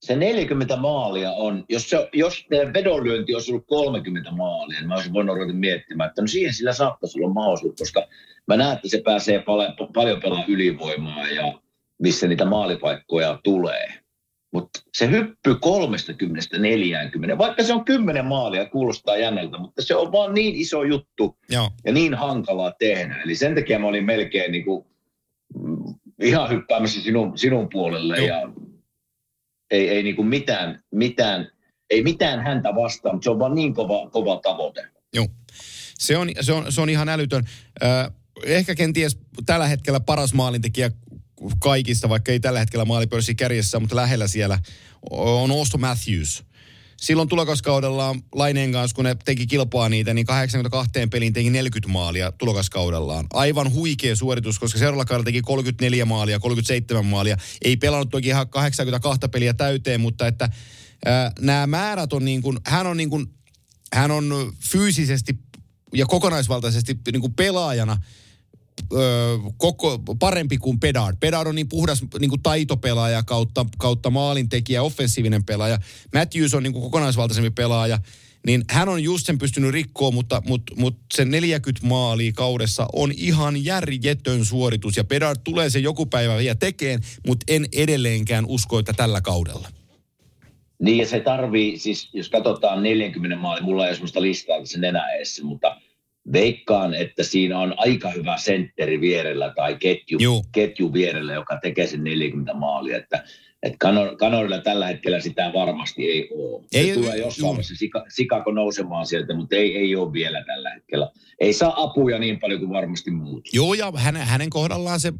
Se 40 maalia on, jos, se, jos teidän vedonlyönti olisi ollut 30 maalia, niin mä olisin voinut ruveta miettimään, että no siihen sillä saattaisi olla mahdollisuus, koska mä näen, että se pääsee paljon, paljon pelaa ylivoimaa ja missä niitä maalipaikkoja tulee. Mutta se hyppy 30-40, vaikka se on 10 maalia, kuulostaa jännältä, mutta se on vaan niin iso juttu Joo. ja niin hankalaa tehdä. Eli sen takia mä olin melkein niin kuin, mm, ihan hyppäämässä sinun, sinun puolelle Joo. ja ei, ei niin kuin mitään, mitään, ei mitään häntä vastaan, mutta se on vaan niin kova, kova tavoite. Joo. Se on, se on, se on ihan älytön. Äh, ehkä kenties tällä hetkellä paras maalintekijä kaikista, vaikka ei tällä hetkellä maalipörssi kärjessä, mutta lähellä siellä, on Osto Matthews. Silloin tulokaskaudellaan Laineen kanssa, kun ne teki kilpaa niitä, niin 82 peliin teki 40 maalia tulokaskaudellaan. Aivan huikea suoritus, koska seuraavalla kaudella teki 34 maalia, 37 maalia. Ei pelannut toki ihan 82 peliä täyteen, mutta että äh, nämä määrät on niin kuin, hän on niin kuin, hän on fyysisesti ja kokonaisvaltaisesti niin kuin pelaajana – ö, koko, parempi kuin Pedard. Pedard on niin puhdas niin kuin taitopelaaja kautta, kautta maalintekijä, offensiivinen pelaaja. Matthews on niin kuin kokonaisvaltaisempi pelaaja. Niin hän on just sen pystynyt rikkoon, mutta, mutta, mutta se 40 maalia kaudessa on ihan järjetön suoritus. Ja Pedard tulee se joku päivä vielä tekeen, mutta en edelleenkään usko, että tällä kaudella. Niin ja se tarvii, siis jos katsotaan 40 maalia, mulla ei ole sellaista listaa se nenä eessä, mutta veikkaan, että siinä on aika hyvä sentteri vierellä tai ketju, ketju vierellä, joka tekee sen 40 maalia. Että et Kanorilla tällä hetkellä sitä varmasti ei ole. Se ei, tulee jossain vaiheessa Sika, Sikako nousemaan sieltä, mutta ei, ei ole vielä tällä hetkellä. Ei saa apuja niin paljon kuin varmasti muut. Joo, ja hänen, hänen kohdallaan se,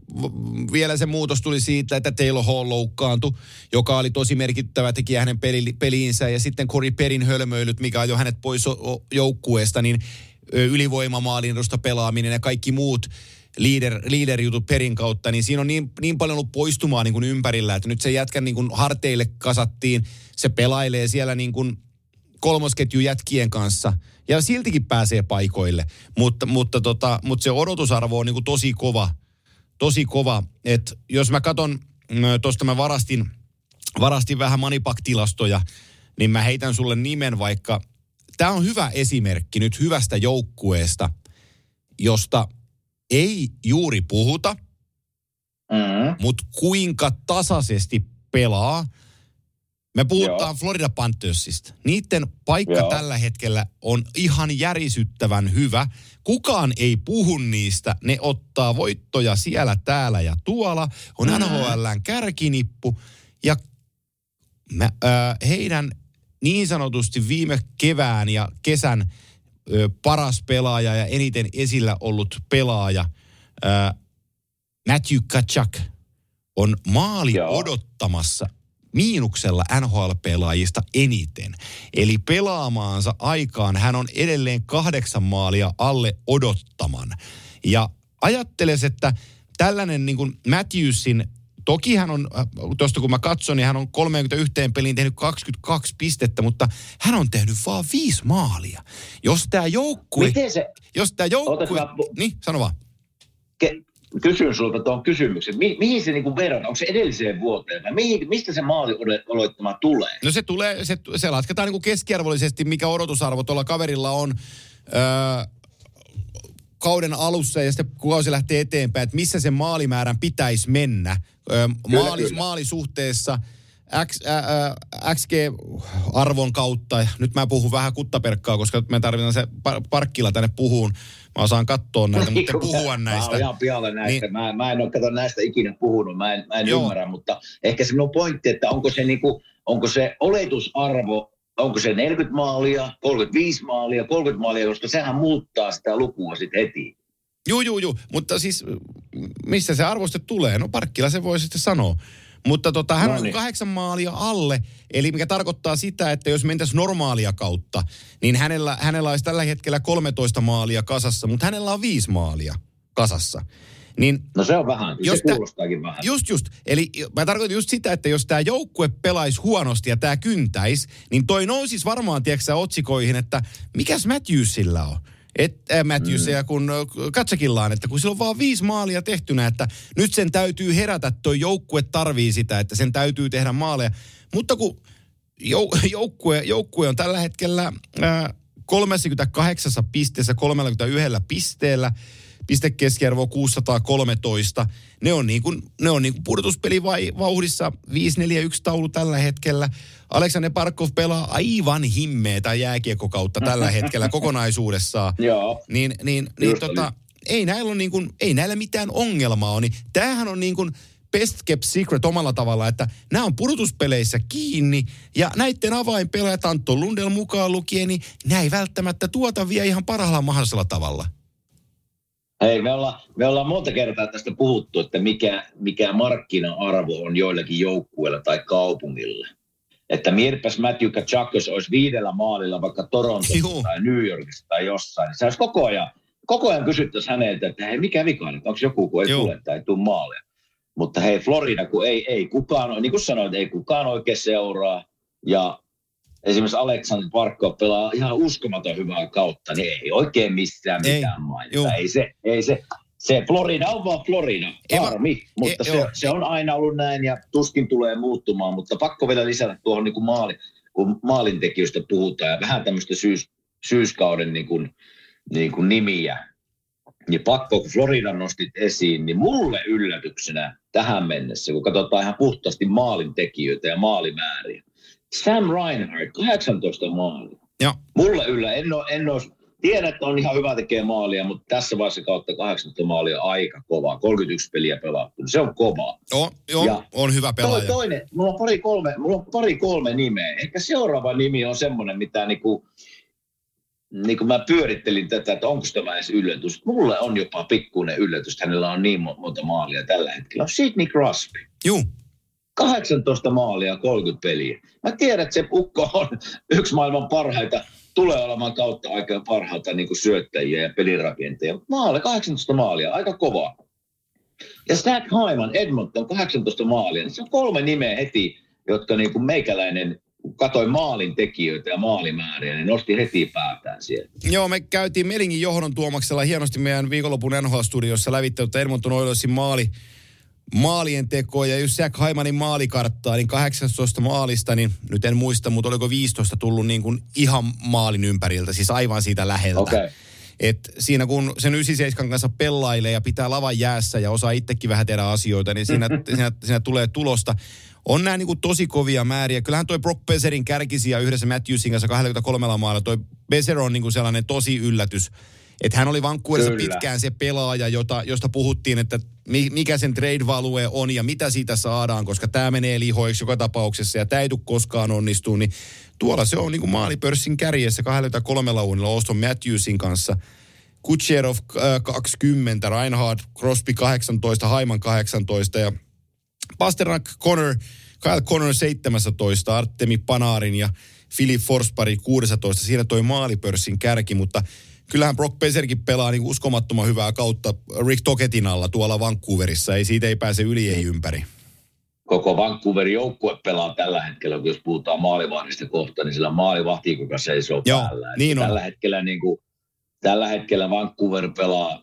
vielä se muutos tuli siitä, että Taylor Hall loukkaantui, joka oli tosi merkittävä tekijä hänen peli, peliinsä. Ja sitten Cory Perin hölmöilyt, mikä jo hänet pois joukkueesta, niin ylivoimamaalin pelaaminen ja kaikki muut – leader, leader-jutut perin kautta, niin siinä on niin, niin paljon ollut poistumaa niin kuin ympärillä, että nyt se jätkän niin kuin harteille kasattiin, se pelailee siellä niin kuin kolmosketju jätkien kanssa ja siltikin pääsee paikoille, mutta, mutta, tota, mutta se odotusarvo on niin kuin tosi kova, tosi kova, että jos mä katson, tuosta mä varastin, varastin vähän manipak-tilastoja, niin mä heitän sulle nimen vaikka, tämä on hyvä esimerkki nyt hyvästä joukkueesta, josta ei juuri puhuta, mm. mutta kuinka tasaisesti pelaa. Me puhutaan Joo. Florida Panthersista. Niiden paikka Joo. tällä hetkellä on ihan järisyttävän hyvä. Kukaan ei puhu niistä. Ne ottaa voittoja siellä, täällä ja tuolla. On mm. NHLn kärkinippu. Ja mä, äh, heidän niin sanotusti viime kevään ja kesän – paras pelaaja ja eniten esillä ollut pelaaja Matthew Kachak on maali Joo. odottamassa miinuksella NHL-pelaajista eniten. Eli pelaamaansa aikaan hän on edelleen kahdeksan maalia alle odottaman. Ja ajatteles, että tällainen niin kuin Matthewsin Toki hän on, äh, tuosta kun mä katson, niin hän on 31 peliin tehnyt 22 pistettä, mutta hän on tehnyt vaan viisi maalia. Jos tämä joukkue... Miten se... Jos tämä joukkue... Mä... Niin, sano vaan. Ke, kysyn sulta tuon kysymyksen. Mi- mihin se niinku verrataan? Onko se edelliseen vuoteen vai mihin, mistä se maali aloittama tulee? No se tulee, se, se lasketaan niinku keskiarvollisesti, mikä odotusarvo tuolla kaverilla on. Öö, kauden alussa ja sitten kun kausi lähtee eteenpäin, että missä sen maalimäärän pitäisi mennä kyllä, maali, kyllä. maalisuhteessa X, ä, ä, XG-arvon kautta. Nyt mä puhun vähän kuttaperkkaa, koska me tarvitaan se par- parkkila tänne puhuun. Mä osaan katsoa näitä, mutta puhua näistä. Mä ihan näistä. Niin. Mä, mä en ole kato näistä ikinä puhunut, mä en, mä en ymmärrä, mutta ehkä se on pointti, että onko se, niinku, onko se oletusarvo onko se 40 maalia, 35 maalia, 30 maalia, koska sehän muuttaa sitä lukua sitten heti. Joo, joo, joo. Mutta siis missä se arvoste tulee? No parkkilla se voi sitten sanoa. Mutta tota, hän no niin. on kahdeksan maalia alle, eli mikä tarkoittaa sitä, että jos mentäisiin normaalia kautta, niin hänellä, hänellä olisi tällä hetkellä 13 maalia kasassa, mutta hänellä on viisi maalia kasassa. Niin, no se on vähän, jos se kuulostaakin vähän. Just just, eli mä tarkoitan just sitä, että jos tämä joukkue pelaisi huonosti ja tämä kyntäisi, niin toi nousisi varmaan, tiedätkö otsikoihin, että mikäs Matthewsilla on? Et, äh, Matthewsia mm. kun katsakillaan, että kun sillä on vaan viisi maalia tehtynä, että nyt sen täytyy herätä, toi joukkue tarvii sitä, että sen täytyy tehdä maaleja. Mutta kun jou, joukkue, joukkue on tällä hetkellä äh, 38 pisteessä 31 pisteellä, pistekeskiarvo 613. Ne on niin kuin, ne on niin kuin pudotuspeli vai, vauhdissa 5-4-1 taulu tällä hetkellä. Aleksander Parkov pelaa aivan himmeetä jääkiekkokautta tällä hetkellä kokonaisuudessaan. Joo. Niin, niin, niin tota, ei näillä, on niin kuin, ei näillä mitään ongelmaa ole. Niin tämähän on niin kuin best kept secret omalla tavalla, että nämä on pudotuspeleissä kiinni ja näiden avainpelaajat Antto Lundell mukaan lukien, niin nämä ei välttämättä tuota vielä ihan parhaalla mahdollisella tavalla. Hei, me ollaan, me ollaan monta kertaa tästä puhuttu, että mikä, mikä markkina-arvo on joillakin joukkueilla tai kaupungilla. Että mietipäs Matthew Kachakos olisi viidellä maalilla vaikka Torontossa Juhu. tai New Yorkissa tai jossain. Niin se olisi koko ajan, koko ajan kysyttäisiin häneltä, että hei, mikä vika nyt, onko joku, kun ei Juhu. tule tai ei tule maalia. Mutta hei, Florida, kun ei, ei kukaan, niin kuin sanoit, ei kukaan oikein seuraa. Ja esimerkiksi Aleksander Parkko pelaa ihan uskomaton hyvää kautta, niin ei oikein missään mitään mainita. Ei se, ei se, se Florida on vaan Florida, harmi, mutta se, se, on aina ollut näin ja tuskin tulee muuttumaan, mutta pakko vielä lisätä tuohon niin kuin maali, kun maalintekijöistä puhutaan ja vähän tämmöistä syys, syyskauden niin kuin, niin kuin nimiä, niin pakko, kun Florida nostit esiin, niin mulle yllätyksenä tähän mennessä, kun katsotaan ihan puhtaasti maalintekijöitä ja maalimääriä, Sam Reinhardt, 18 maalia. Joo. Mulle yllä, en ole, en ole tiedän, että on ihan hyvä tekee maalia, mutta tässä vaiheessa kautta 18 maalia aika kova. 31 peliä pelattu. Se on kova. On, on, ja on hyvä pelaaja. Toinen, mulla on pari kolme, mulla on pari kolme nimeä. Ehkä seuraava nimi on semmoinen, mitä niinku, niin kuin mä pyörittelin tätä, että onko tämä edes yllätys. Mulle on jopa pikkuinen yllätys, että hänellä on niin monta maalia tällä hetkellä. On Sidney Crosby. Juu. 18 maalia, 30 peliä. Mä tiedän, että se ukko on yksi maailman parhaita, tulee olemaan kautta aika parhaita niin kuin syöttäjiä ja pelirakentajia. Maali, 18 maalia, aika kova. Ja Stack Hyman, Edmonton, 18 maalia. Niin se on kolme nimeä heti, jotka niin kuin meikäläinen katsoin maalin tekijöitä ja maalimääriä, niin nosti heti päätään siellä. Joo, me käytiin Melingin johdon tuomaksella hienosti meidän viikonlopun NHL-studiossa lävittä, että Edmonton Oilersin maali, maalien tekoa ja jos Jack Haimanin maalikarttaa, niin 18 maalista, niin nyt en muista, mutta oliko 15 tullut niin kuin ihan maalin ympäriltä, siis aivan siitä läheltä. Okay. Et siinä kun sen 97 kanssa pelailee ja pitää lavan jäässä ja osaa itsekin vähän tehdä asioita, niin siinä, siinä, siinä tulee tulosta. On nämä niin tosi kovia määriä. Kyllähän toi Brock Beserin kärkisiä yhdessä Matthewsin kanssa 23 maalla. Toi Beser on niin sellainen tosi yllätys. Että hän oli Vancouverissa pitkään se pelaaja, jota, josta puhuttiin, että mikä sen trade value on ja mitä siitä saadaan, koska tämä menee lihoiksi joka tapauksessa ja tämä ei tule koskaan onnistuu. Niin tuolla se on niin kuin maalipörssin kärjessä 23 uunilla Auston Matthewsin kanssa. Kucherov äh, 20, Reinhard Crosby 18, Haiman 18 ja Pasternak Connor, Kyle Connor 17, Artemi Panarin ja Philip Forspari 16. Siinä toi maalipörssin kärki, mutta kyllähän Brock Peserkin pelaa niin uskomattoman hyvää kautta Rick Toketin alla tuolla Vancouverissa. Ei siitä ei pääse yli ei ympäri. Koko Vancouverin joukkue pelaa tällä hetkellä, jos puhutaan maalivahdista kohta, niin sillä maalivahti, kuka seisoo Joo, päällä. Niin on. Tällä hetkellä, niin kuin, tällä hetkellä Vancouver pelaa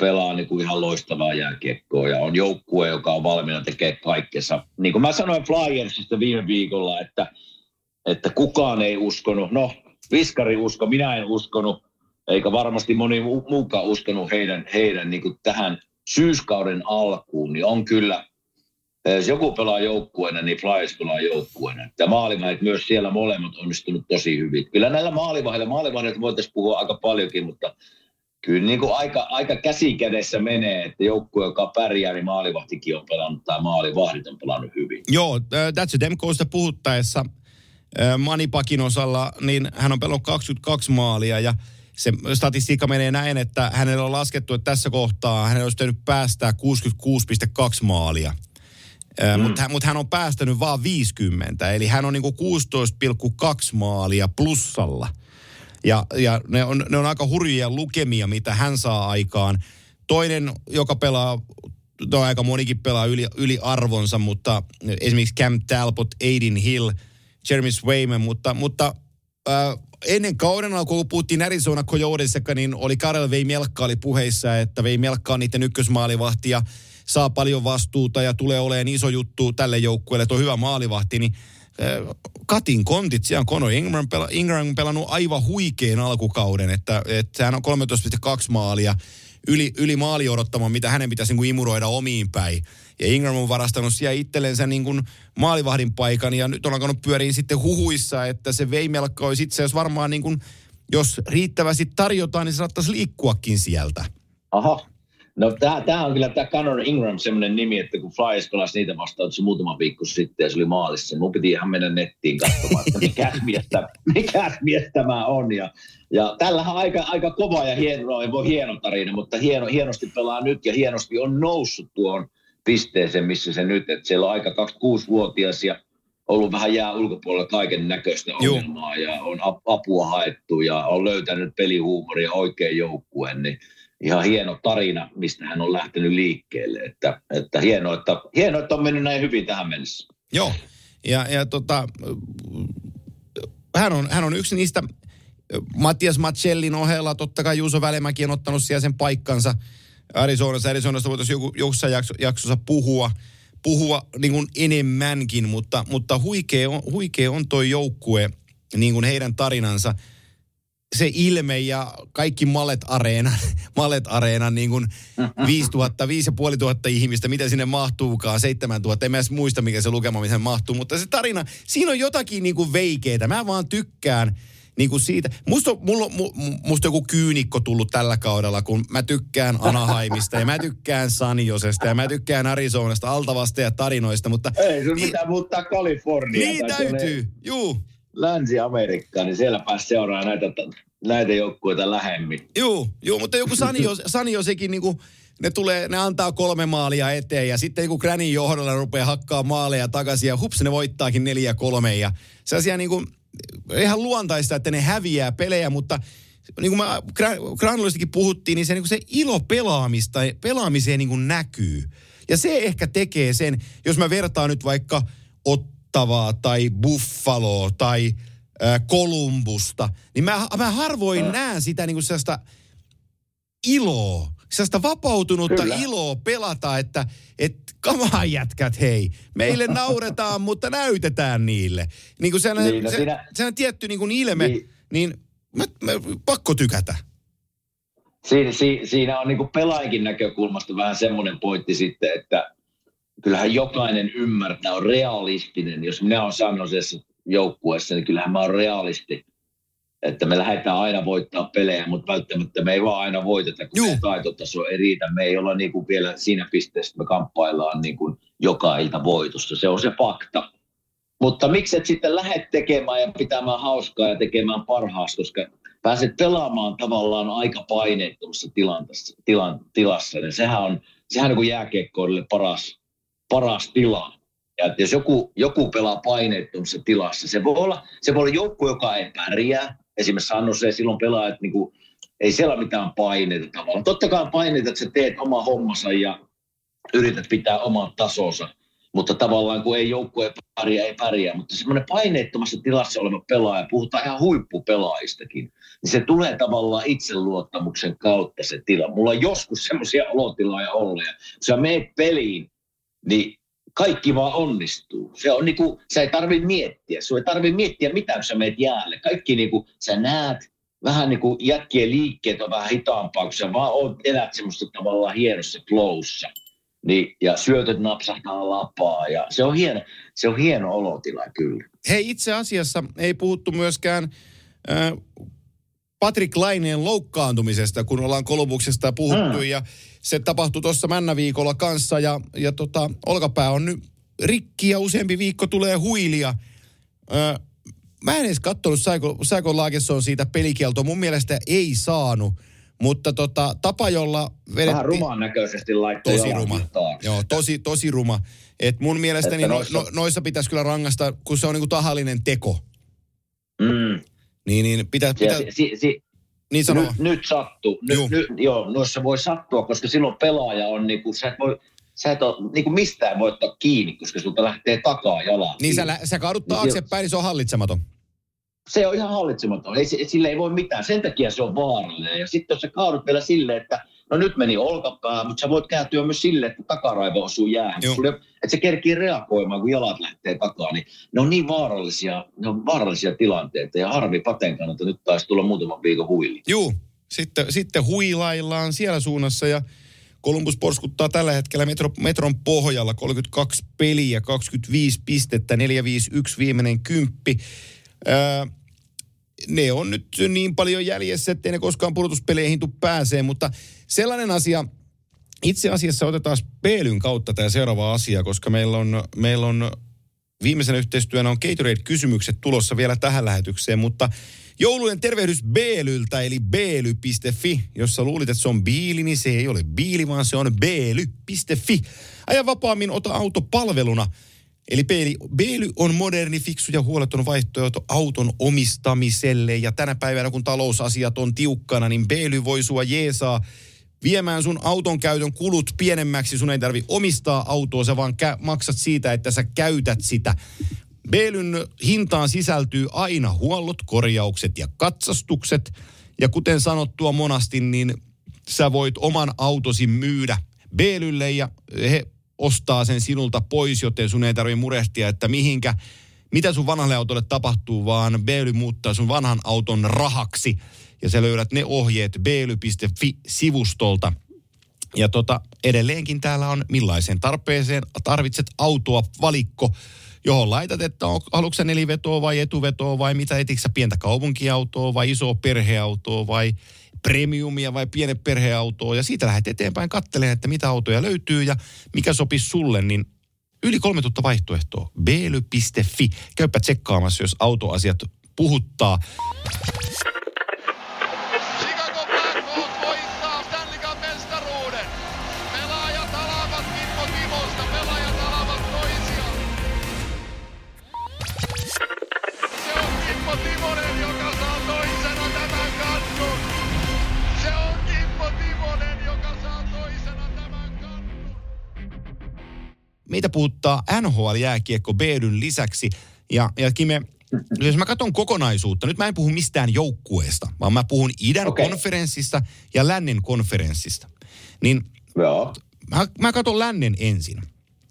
pelaa niin kuin ihan loistavaa jääkiekkoa ja on joukkue, joka on valmiina tekemään kaikkensa. Niin kuin mä sanoin Flyersista viime viikolla, että, että kukaan ei uskonut, no Viskari usko, minä en uskonut, eikä varmasti moni muukaan uskonut heidän, heidän niin kuin tähän syyskauden alkuun, niin on kyllä, jos joku pelaa joukkueena, niin Flyers pelaa joukkueena. Ja maalivahdet myös siellä molemmat onnistunut tosi hyvin. Kyllä näillä maalivahdeilla, maalivahdeilla voitaisiin puhua aika paljonkin, mutta kyllä niin kuin aika, aika käsi kädessä menee, että joukkue, joka pärjää, niin maalivahtikin on pelannut tai maalivahdit on pelannut hyvin. Joo, That's Demkoista puhuttaessa Manipakin osalla, niin hän on pelannut 22 maalia ja se statistiikka menee näin, että hänellä on laskettu, että tässä kohtaa hänellä olisi täytynyt päästää 66,2 maalia. Mm. Mutta mut hän on päästänyt vain 50, eli hän on niinku 16,2 maalia plussalla – ja, ja ne, on, ne on aika hurjia lukemia, mitä hän saa aikaan. Toinen, joka pelaa, no aika monikin pelaa yli, yli arvonsa, mutta esimerkiksi Cam Talbot, Aiden Hill, Jeremy Swayman, mutta, mutta äh, ennen kauden alkua, kun puhuttiin Arizona Coyotesissa, niin oli Karel Veimelkka oli puheissa, että Veimelkka on niiden ykkösmaalivahti ja saa paljon vastuuta ja tulee olemaan iso juttu tälle joukkueelle, että on hyvä maalivahti, niin Katin kontit, siellä on Conor Ingram, pela, Ingram pelannut aivan huikean alkukauden, että, että hän on 13,2 maalia yli, yli maali odottamaan, mitä hänen pitäisi niin imuroida omiin päin. Ja Ingram on varastanut siellä itsellensä niin kuin maalivahdin paikan ja nyt on alkanut pyöriin sitten huhuissa, että se Veimelkka olisi itse asiassa varmaan niin kuin, jos riittävästi tarjotaan, niin se saattaisi liikkuakin sieltä. Aha, No tämä on kyllä tämä Conor Ingram semmoinen nimi, että kun Flyers pelasi niitä vastaan se muutama viikko sitten ja se oli maalissa, mun piti ihan mennä nettiin katsomaan, että mikä mies, mikä tämä on. Ja, ja tällähän on aika, aika kova ja hieno, voi hieno tarina, mutta hieno, hienosti pelaa nyt ja hienosti on noussut tuon pisteeseen, missä se nyt, että siellä on aika 26-vuotias ja ollut vähän jää ulkopuolella kaiken näköistä ongelmaa ja on apua haettu ja on löytänyt pelihuumoria oikein joukkueen, niin ihan hieno tarina, mistä hän on lähtenyt liikkeelle. Että, että hienoa, että, hienoa, että on mennyt näin hyvin tähän mennessä. Joo, ja, ja tota, hän, on, hän on yksi niistä, Mattias Matsellin ohella, totta kai Juuso Välimäki on ottanut siellä sen paikkansa Arizonassa. Arizonasta voitaisiin joku, jossain jakso, jaksossa puhua, puhua niin kuin enemmänkin, mutta, mutta huikea, on, huikea on toi joukkue, niin kuin heidän tarinansa – se ilme ja kaikki Mallet Areena, Mallet Areena niin kuin 5000, 5500 ihmistä, mitä sinne mahtuukaan, 7000, en mä edes muista mikä se lukema, mihin mahtuu, mutta se tarina, siinä on jotakin niin kuin veikeitä. Mä vaan tykkään niin kuin siitä. Musta, mulla, mu, musta joku kyynikko tullut tällä kaudella, kun mä tykkään Anaheimista ja mä tykkään Sanjosesta ja mä tykkään Arizonasta, Altavasta ja tarinoista, mutta... Ei sun pitää muuttaa Kaliforniaan. Niin täytyy, juu. Länsi-Amerikkaan, niin siellä pääsi seuraamaan näitä, näitä joukkueita lähemmin. Joo, joo mutta joku Sanjos, Sanjosekin niinku, ne tulee, ne antaa kolme maalia eteen ja sitten kun Granny johdolla rupeaa hakkaa maaleja takaisin ja hups, ne voittaakin neljä kolme ja sellaisia niinku, ihan luontaista, että ne häviää pelejä, mutta niin kuin mä Granulistakin puhuttiin, niin se, niin kuin se ilo pelaamista, pelaamiseen niin kuin näkyy. Ja se ehkä tekee sen, jos mä vertaan nyt vaikka Ottavaa tai Buffaloa tai äh, Kolumbusta, niin mä, mä harvoin äh. näen sitä niin kuin sellaista iloa, sellaista vapautunutta Kyllä. iloa pelata, että et, kamaa jätkät hei, meille nauretaan, mutta näytetään niille. Niin kuin sellainen, niin, no se, siinä... sellainen tietty niin kuin ilme, niin, niin mä, mä, pakko tykätä. Siinä, si, siinä on niin kuin pelaajankin näkökulmasta vähän semmoinen pointti sitten, että kyllähän jokainen ymmärtää, on realistinen. Jos minä olen Sannosessa joukkueessa, niin kyllähän mä oon realisti että me lähdetään aina voittaa pelejä, mutta välttämättä me ei vaan aina voiteta, kun Juh. taitotaso ei riitä. Me ei olla niin kuin vielä siinä pisteessä, että me kamppaillaan niin kuin joka ilta voitosta. Se on se fakta. Mutta miksi et sitten lähde tekemään ja pitämään hauskaa ja tekemään parhaasta, koska pääset pelaamaan tavallaan aika paineettomassa tilassa, tilan, tilassa. Niin sehän on, sehän on kuin jääkiekkoille paras, paras tila. Ja että jos joku, joku pelaa paineettomassa tilassa, se voi olla, se voi olla joukku, joka ei pärjää, esimerkiksi Sanno se silloin pelaajat, niin kuin, ei siellä mitään paineita tavallaan. Totta kai paineita, että sä teet oma hommansa ja yrität pitää oman tasonsa, mutta tavallaan kun ei joukkue pärjää, ei pärjää, mutta semmoinen paineettomassa tilassa oleva pelaaja, puhutaan ihan huippupelaajistakin, niin se tulee tavallaan itseluottamuksen kautta se tila. Mulla on joskus semmoisia olotiloja ollut, ja kun sä meet peliin, niin kaikki vaan onnistuu. Se on niinku, sä ei tarvi miettiä. Sun ei tarvi miettiä kun sä meet jäälle. Kaikki niinku, sä näet, vähän niin kuin jätkien liikkeet on vähän hitaampaa, kun sä vaan oot, elät semmoista tavallaan hienossa flowssa. Niin, ja syötöt napsahtaa lapaa ja se on hieno, se on hieno olotila kyllä. Hei itse asiassa ei puhuttu myöskään äh, Patrick Laineen loukkaantumisesta, kun ollaan Kolumbuksesta puhuttu mm. ja se tapahtui tuossa Männäviikolla kanssa ja, ja tota, olkapää on nyt rikki ja useampi viikko tulee huilia. Öö, mä en edes katsonut, saiko, saiko Laagesson siitä pelikieltoa. Mun mielestä ei saanut. Mutta tota, tapa, jolla vedettiin... Vähän rumaan näköisesti laittoi Tosi ruma. Taakse. Joo, tosi, tosi ruma. Et mun mielestäni no, noissa... No, noissa pitäisi kyllä rangasta, kun se on niinku tahallinen teko. Mm. Niin, niin pitää... pitää... Si, si, si, niin sanoo. Nyt, nyt sattuu. Nyt, Juh. nyt, joo, noissa voi sattua, koska silloin pelaaja on niin kuin, sä et voi, sä et ole niin kuin mistään voi ottaa kiinni, koska sulta lähtee takaa jalan. Niin sä, sä kaadut niin taaksepäin, niin se on hallitsematon. Se on ihan hallitsematon. Ei, sille ei voi mitään. Sen takia se on vaarallinen. Ja sitten jos sä kaadut vielä silleen, että no nyt meni olkapää, mutta sä voit kääntyä myös sille, että takaraivo osuu jäähän. Sulle, että se kerkii reagoimaan, kun jalat lähtee takaa. Niin ne on niin vaarallisia, ne on vaarallisia tilanteita. Ja harvi paten kannalta nyt taisi tulla muutaman viikon huili. Joo, sitten, sitten huilaillaan siellä suunnassa ja Columbus porskuttaa tällä hetkellä metro, metron pohjalla 32 peliä, 25 pistettä, 4-5-1 viimeinen kymppi. Öö, ne on nyt niin paljon jäljessä, ettei ne koskaan pudotuspeleihin tule pääsee, mutta sellainen asia, itse asiassa otetaan Peelyn kautta tämä seuraava asia, koska meillä on, meillä on viimeisen yhteistyönä on Gatorade-kysymykset tulossa vielä tähän lähetykseen, mutta joulujen tervehdys Beelyltä, eli beely.fi. Jos luulit, että se on biili, niin se ei ole biili, vaan se on beely.fi. Aja vapaammin, ota auto palveluna – Eli Beely on moderni, fiksu ja huoleton vaihtoehto auton omistamiselle. Ja tänä päivänä, kun talousasiat on tiukkana, niin Beely voi sua jeesaa viemään sun auton käytön kulut pienemmäksi. Sun ei tarvi omistaa autoa, sä vaan kä- maksat siitä, että sä käytät sitä. Beelyn hintaan sisältyy aina huollot, korjaukset ja katsastukset. Ja kuten sanottua monasti, niin sä voit oman autosi myydä Beelylle ja he ostaa sen sinulta pois, joten sun ei tarvitse murehtia, että mihinkä, mitä sun vanhalle autolle tapahtuu, vaan Beely muuttaa sun vanhan auton rahaksi. Ja sä löydät ne ohjeet beely.fi-sivustolta. Ja tota, edelleenkin täällä on millaiseen tarpeeseen tarvitset autoa valikko, johon laitat, että on, haluatko nelivetoa vai etuvetoa vai mitä etiksä pientä kaupunkiautoa vai isoa perheautoa vai premiumia vai piene perheautoa ja siitä lähdet eteenpäin katselemaan, että mitä autoja löytyy ja mikä sopisi sulle, niin yli 3000 vaihtoehtoa. Beely.fi. Käypä tsekkaamassa, jos autoasiat puhuttaa. Meitä puhuttaa NHL-jääkiekko Beedyn lisäksi. Ja, ja Kime, jos mä katson kokonaisuutta, nyt mä en puhu mistään joukkueesta, vaan mä puhun idän okay. konferenssista ja lännen konferenssista. Niin Joo. Mä, mä katson lännen ensin.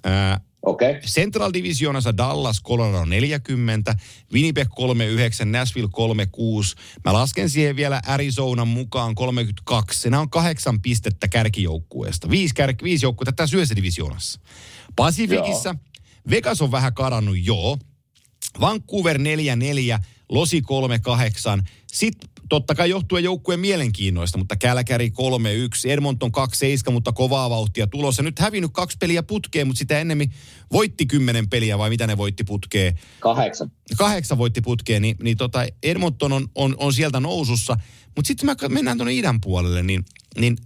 Ää, Okay. Central Divisionassa Dallas, Colorado 40, Winnipeg 39, Nashville 36. Mä lasken siihen vielä Arizonan mukaan 32. Nämä on kahdeksan pistettä kärkijoukkueesta. Viisi, kär, viisi joukkuetta tässä yhdessä divisionassa. Pasifikissa Vegas on vähän karannut, joo. Vancouver 4-4, Losi 3-8. Sitten totta kai johtuen joukkueen mielenkiinnoista, mutta Kälkäri 3-1, Edmonton 2-7, mutta kovaa vauhtia tulossa. Nyt hävinnyt kaksi peliä putkeen, mutta sitä ennemmin voitti kymmenen peliä vai mitä ne voitti putkeen? Kahdeksan. Kahdeksan voitti putkeen, niin, niin tota Edmonton on, on, on sieltä nousussa. Mutta sitten me mennään tuonne idän puolelle, niin, niin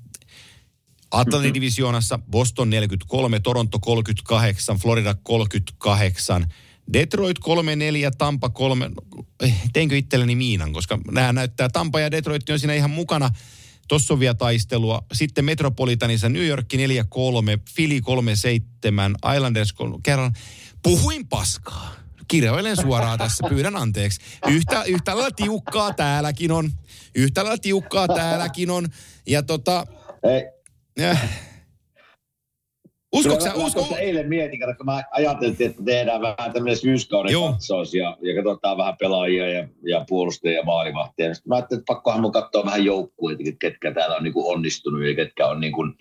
Atlantin divisioonassa Boston 43, Toronto 38, Florida 38, Detroit 3-4, Tampa 3, eh, teinkö itselleni miinan, koska nämä näyttää, Tampa ja Detroit on siinä ihan mukana. Tuossa on vielä taistelua. Sitten Metropolitanissa New York 4-3, Philly 3-7, Islanders 3, kerran. Puhuin paskaa. Kirjoilen suoraan tässä, pyydän anteeksi. Yhtä, yhtä lailla tiukkaa täälläkin on. Yhtä lailla tiukkaa täälläkin on. Ja tota... Ei. Ja, Uskotko sä? Usko... Mä eilen mietin, kun mä ajateltiin, että tehdään vähän tämmöinen syyskauden katsaus ja, ja katsotaan vähän pelaajia ja, ja puolustajia ja maalivahtia. Sitten mä ajattelin, että pakkohan mun katsoa vähän joukkueita, ketkä täällä on niin kuin onnistunut ja ketkä on niin kuin,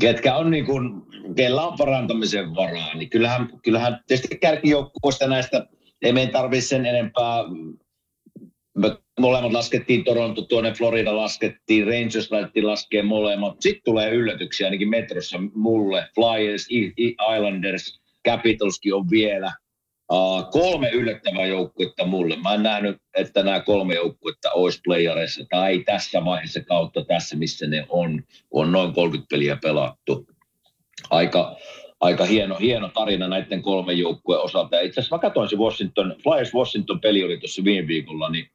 ketkä on niin kuin, kellä on parantamisen varaa. Niin kyllähän, kyllähän tietysti kärkijoukkueista näistä ei meidän tarvitse sen enempää me molemmat laskettiin Toronto, tuonne Florida laskettiin, Rangers laitettiin laskea molemmat. Sitten tulee yllätyksiä ainakin metrossa mulle. Flyers, Islanders, Capitalskin on vielä. Uh, kolme yllättävää joukkuetta mulle. Mä en nähnyt, että nämä kolme joukkuetta olisi playareissa tai tässä vaiheessa kautta tässä, missä ne on. On noin 30 peliä pelattu. Aika, aika hieno, hieno tarina näiden kolmen joukkueen osalta. itse asiassa mä katsoin se Washington, Flyers Washington peli oli tuossa viime viikolla, niin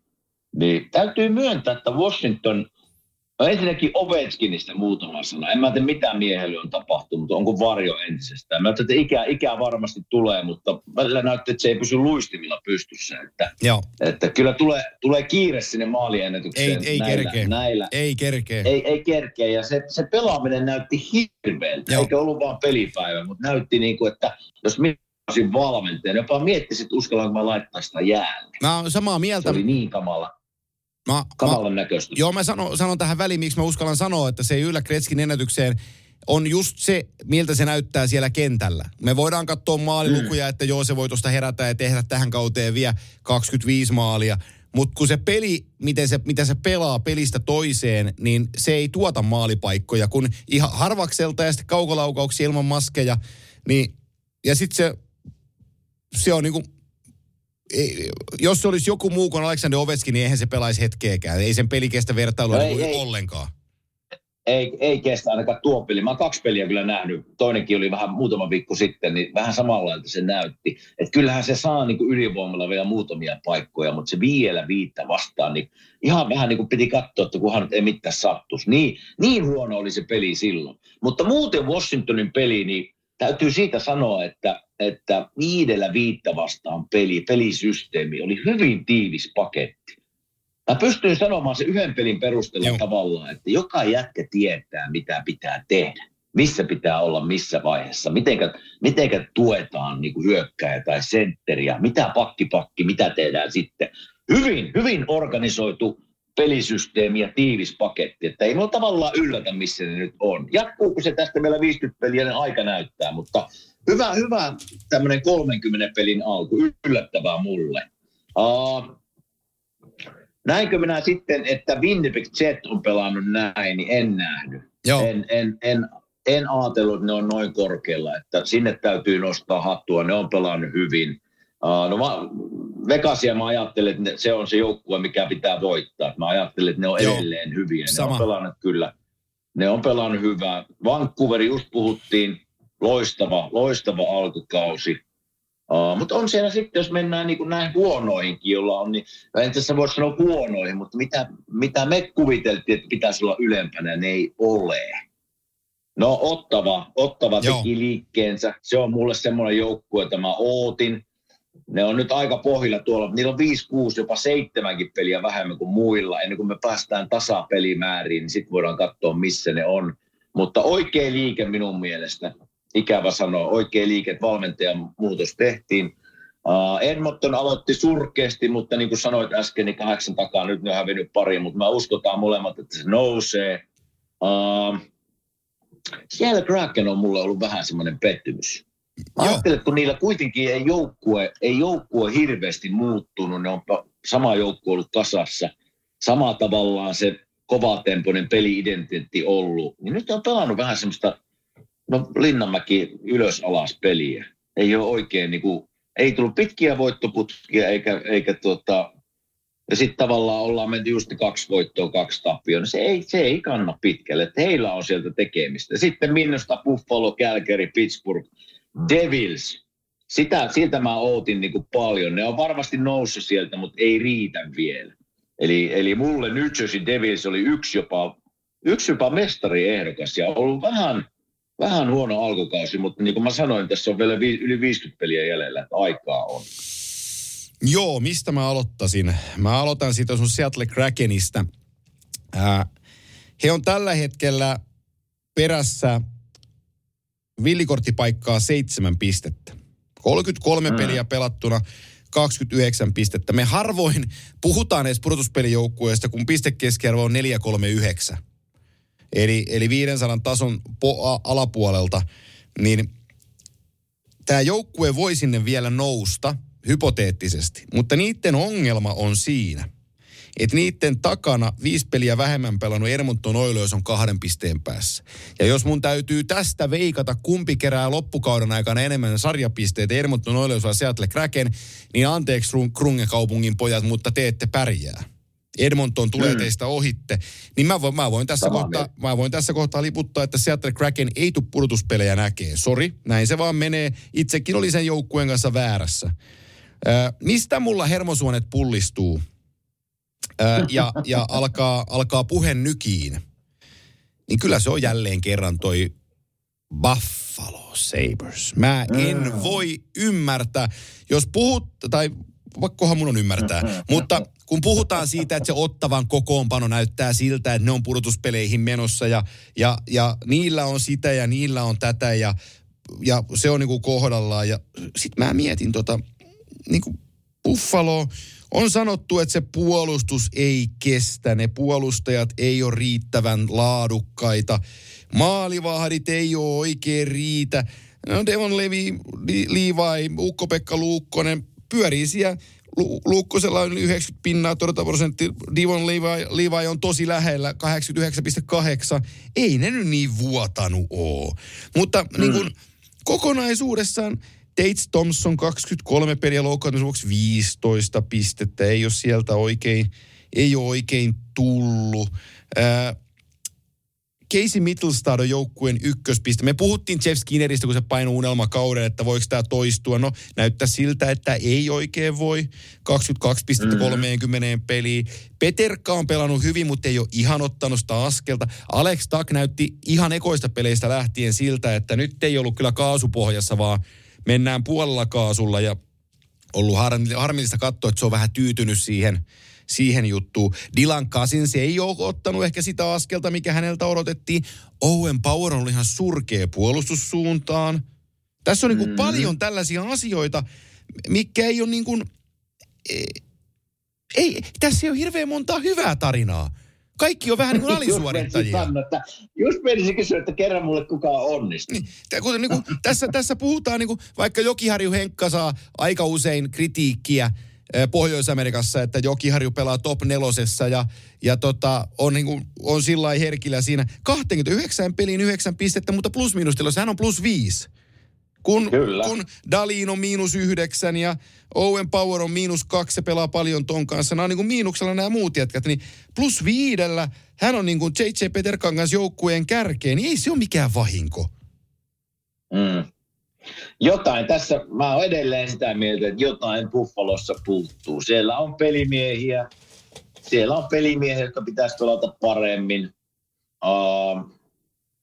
niin täytyy myöntää, että Washington, no ensinnäkin Ovechkinistä muutama sana. En mä tiedä, mitä miehelle on tapahtunut, onko varjo entisestään. Mä että ikä, ikä varmasti tulee, mutta välillä näyttää, että se ei pysy luistimilla pystyssä. Että, Joo. että kyllä tulee, tulee kiire sinne maaliennätykseen. Ei, ei näillä, kerkeä. Näillä. Ei kerkeä. Ei, ei kerkeä. Ja se, se pelaaminen näytti hirveältä. Joo. Eikä ollut vaan pelipäivä, mutta näytti niin kuin, että jos olisin valmentaja, jopa miettisit, että uskallanko mä laittaa sitä jäälle. Mä oon samaa Se mieltä. oli niin kamala. Mä, kamalan näköistä. Joo, mä sanon, sanon tähän väliin, miksi mä uskallan sanoa, että se ei yllä Kretskin ennätykseen on just se, miltä se näyttää siellä kentällä. Me voidaan katsoa maalilukuja, mm. että joo, se voi tuosta herätä ja tehdä tähän kauteen vielä 25 maalia. Mutta kun se peli, miten se, mitä se pelaa pelistä toiseen, niin se ei tuota maalipaikkoja. Kun ihan harvakselta ja sitten kaukolaukauksia ilman maskeja, niin ja sitten se, se on niinku ei, jos se olisi joku muu kuin Aleksander Ovechkin, niin eihän se pelaisi hetkeäkään. Ei sen peli kestä vertailua No ei, ei. ollenkaan. Ei, ei kestä ainakaan tuo peli. Mä oon kaksi peliä kyllä nähnyt. Toinenkin oli vähän muutama viikko sitten, niin vähän samanlailta se näytti. Että kyllähän se saa niin kuin ylivoimalla vielä muutamia paikkoja, mutta se vielä viittä vastaan, niin ihan vähän niin kuin piti katsoa, että kunhan nyt ei mitään sattuisi. Niin, niin huono oli se peli silloin. Mutta muuten Washingtonin peli, niin täytyy siitä sanoa, että, että viidellä viittä vastaan peli, pelisysteemi oli hyvin tiivis paketti. Mä pystyn sanomaan se yhden pelin perusteella Joo. tavallaan, että joka jätkä tietää, mitä pitää tehdä. Missä pitää olla missä vaiheessa. Mitenkä, mitenkä tuetaan niin kuin hyökkäjä tai sentteriä. Mitä pakki pakki, mitä tehdään sitten. Hyvin, hyvin organisoitu pelisysteemi ja tiivis paketti. Että ei mua tavallaan yllätä, missä ne nyt on. Jatkuuko se tästä vielä 50 peliä, niin aika näyttää, mutta hyvä, hyvä tämmöinen 30 pelin alku, yllättävää mulle. Uh, näinkö minä sitten, että Winnipeg Jet on pelannut näin, niin en nähnyt. Joo. En, en, en, en ajatellut, että ne on noin korkealla, että sinne täytyy nostaa hattua, ne on pelannut hyvin. No mä, Vegasia mä ajattelin, että se on se joukkue, mikä pitää voittaa. Mä ajattelin, että ne on Joo. edelleen hyviä. Ne Sama. on pelannut kyllä. Ne on pelannut hyvää. Vancouver just puhuttiin, loistava, loistava alkukausi. Uh, mutta on siellä sitten, jos mennään niin kuin näin huonoihinkin, jolla on, niin en tässä voi sanoa huonoihin, mutta mitä, mitä me kuviteltiin, että pitäisi olla ylempänä, ne ei ole. No Ottava, Ottava teki liikkeensä. Se on mulle semmoinen joukkue, että mä ootin. Ne on nyt aika pohjilla tuolla. Niillä on 5, 6, jopa seitsemänkin peliä vähemmän kuin muilla. Ennen kuin me päästään tasapelimääriin, niin sitten voidaan katsoa, missä ne on. Mutta oikea liike minun mielestä ikävä sanoa, oikea liike, valmentajan muutos tehtiin. Uh, Edmonton aloitti surkeasti, mutta niin kuin sanoit äsken, niin kahdeksan takaa nyt ne on hävinnyt pari, mutta mä uskotaan molemmat, että se nousee. Uh, siellä Kraken on mulle ollut vähän semmoinen pettymys. Ajattelen, että kun niillä kuitenkin ei joukkue, ei joukkue hirveästi muuttunut, ne on sama joukkue ollut kasassa, sama tavallaan se kovatempoinen peli-identiteetti ollut, niin nyt on pelannut vähän semmoista No Linnanmäki ylös alas peliä. Ei ole oikein niin kuin, ei tullut pitkiä voittoputkia eikä, eikä tuota, ja sitten tavallaan ollaan menty just kaksi voittoa, kaksi tappioa. No se ei, se ei kanna pitkälle, että heillä on sieltä tekemistä. Sitten Minnosta Buffalo, Calgary, Pittsburgh, Devils. Sitä, siltä mä ootin niin kuin paljon. Ne on varmasti noussut sieltä, mutta ei riitä vielä. Eli, eli mulle New Jersey Devils oli yksi jopa, yksi jopa mestariehdokas ja ollut vähän – vähän huono alkukausi, mutta niin kuin mä sanoin, tässä on vielä vi- yli 50 peliä jäljellä, että aikaa on. Joo, mistä mä aloittaisin? Mä aloitan siitä sun Seattle Krakenista. Ää, he on tällä hetkellä perässä villikorttipaikkaa seitsemän pistettä. 33 mm. peliä pelattuna, 29 pistettä. Me harvoin puhutaan edes pudotuspelijoukkueesta, kun pistekeskiarvo on 439 eli, eli 500 tason po- alapuolelta, niin tämä joukkue voi sinne vielä nousta hypoteettisesti, mutta niiden ongelma on siinä, että niiden takana viisi peliä vähemmän pelannut Edmonton Oilers on kahden pisteen päässä. Ja jos mun täytyy tästä veikata, kumpi kerää loppukauden aikana enemmän sarjapisteitä, Edmonton Oilers vai Seattle Kraken, niin anteeksi Krungekaupungin pojat, mutta te ette pärjää. Edmonton tulee mm. teistä ohitte, niin mä voin, mä voin, tässä, kohtaa, mä voin tässä kohtaa liputtaa, että Seattle Kraken ei tule pudotuspelejä näkee. Sori, näin se vaan menee. Itsekin oli sen joukkueen kanssa väärässä. Mistä mulla hermosuonet pullistuu ja, ja alkaa, alkaa puhen nykiin, niin kyllä se on jälleen kerran toi Buffalo Sabres. Mä en mm. voi ymmärtää, jos puhut, tai pakkohan mun on ymmärtää, mutta kun puhutaan siitä, että se ottavan kokoonpano näyttää siltä, että ne on pudotuspeleihin menossa ja, ja, ja niillä on sitä ja niillä on tätä ja, ja se on niinku kohdallaan. Ja sit mä mietin tota, niinku Buffalo, on sanottu, että se puolustus ei kestä, ne puolustajat ei ole riittävän laadukkaita, maalivahdit ei ole oikein riitä. No Devon Levi, Levi, Ukko-Pekka Luukkonen pyörii siellä Luukkosella on 90 pinnaa, todeta prosentti. Divon Levi, Levi on tosi lähellä, 89,8. Ei ne nyt niin vuotanut oo. Mutta mm. niin kun, kokonaisuudessaan Tates Thompson 23 peliä loukkaantumisen 15 pistettä. Ei ole sieltä oikein, ei ole oikein tullut. Ää, Casey Mittelstad on joukkueen ykköspiste. Me puhuttiin Jeff Skinneristä, kun se painoi unelmakauden, että voiko tämä toistua. No, näyttää siltä, että ei oikein voi. 22 pistettä mm. 30 peliin. Peterka on pelannut hyvin, mutta ei ole ihan ottanut sitä askelta. Alex Tak näytti ihan ekoista peleistä lähtien siltä, että nyt ei ollut kyllä kaasupohjassa, vaan mennään puolella kaasulla ja ollut harmillista katsoa, että se on vähän tyytynyt siihen – siihen juttuun. Dylan Cousins ei ole ottanut ehkä sitä askelta, mikä häneltä odotettiin. Owen Power on ollut ihan surkea puolustussuuntaan. Tässä on niin kuin mm. paljon tällaisia asioita, mikä ei ole niin kuin, ei, tässä ei ole hirveän montaa hyvää tarinaa. Kaikki on vähän niin kuin alisuorittajia. Just, että, just menisin kysyä, että kerran mulle kukaan onnistu. Niin, kuten, niin kuin, tässä, tässä puhutaan, niin kuin, vaikka Jokiharju Henkka saa aika usein kritiikkiä Pohjois-Amerikassa, että Jokiharju pelaa top nelosessa ja, ja tota, on, niin kuin, on sillä herkillä siinä. 29 peliin 9 pistettä, mutta plus miinustilossa hän on plus 5. Kun, Kyllä. kun Dalin on miinus yhdeksän ja Owen Power on miinus kaksi, se pelaa paljon ton kanssa. Nämä on niin kuin miinuksella nämä muut jätkät. Niin plus viidellä hän on niin kuin J.J. Peterkan kanssa joukkueen kärkeen, niin ei se ole mikään vahinko. Mm. Jotain tässä, mä oon edelleen sitä mieltä, että jotain Buffalossa puuttuu. Siellä on pelimiehiä, siellä on pelimiehiä, jotka pitäisi pelata paremmin. Uh,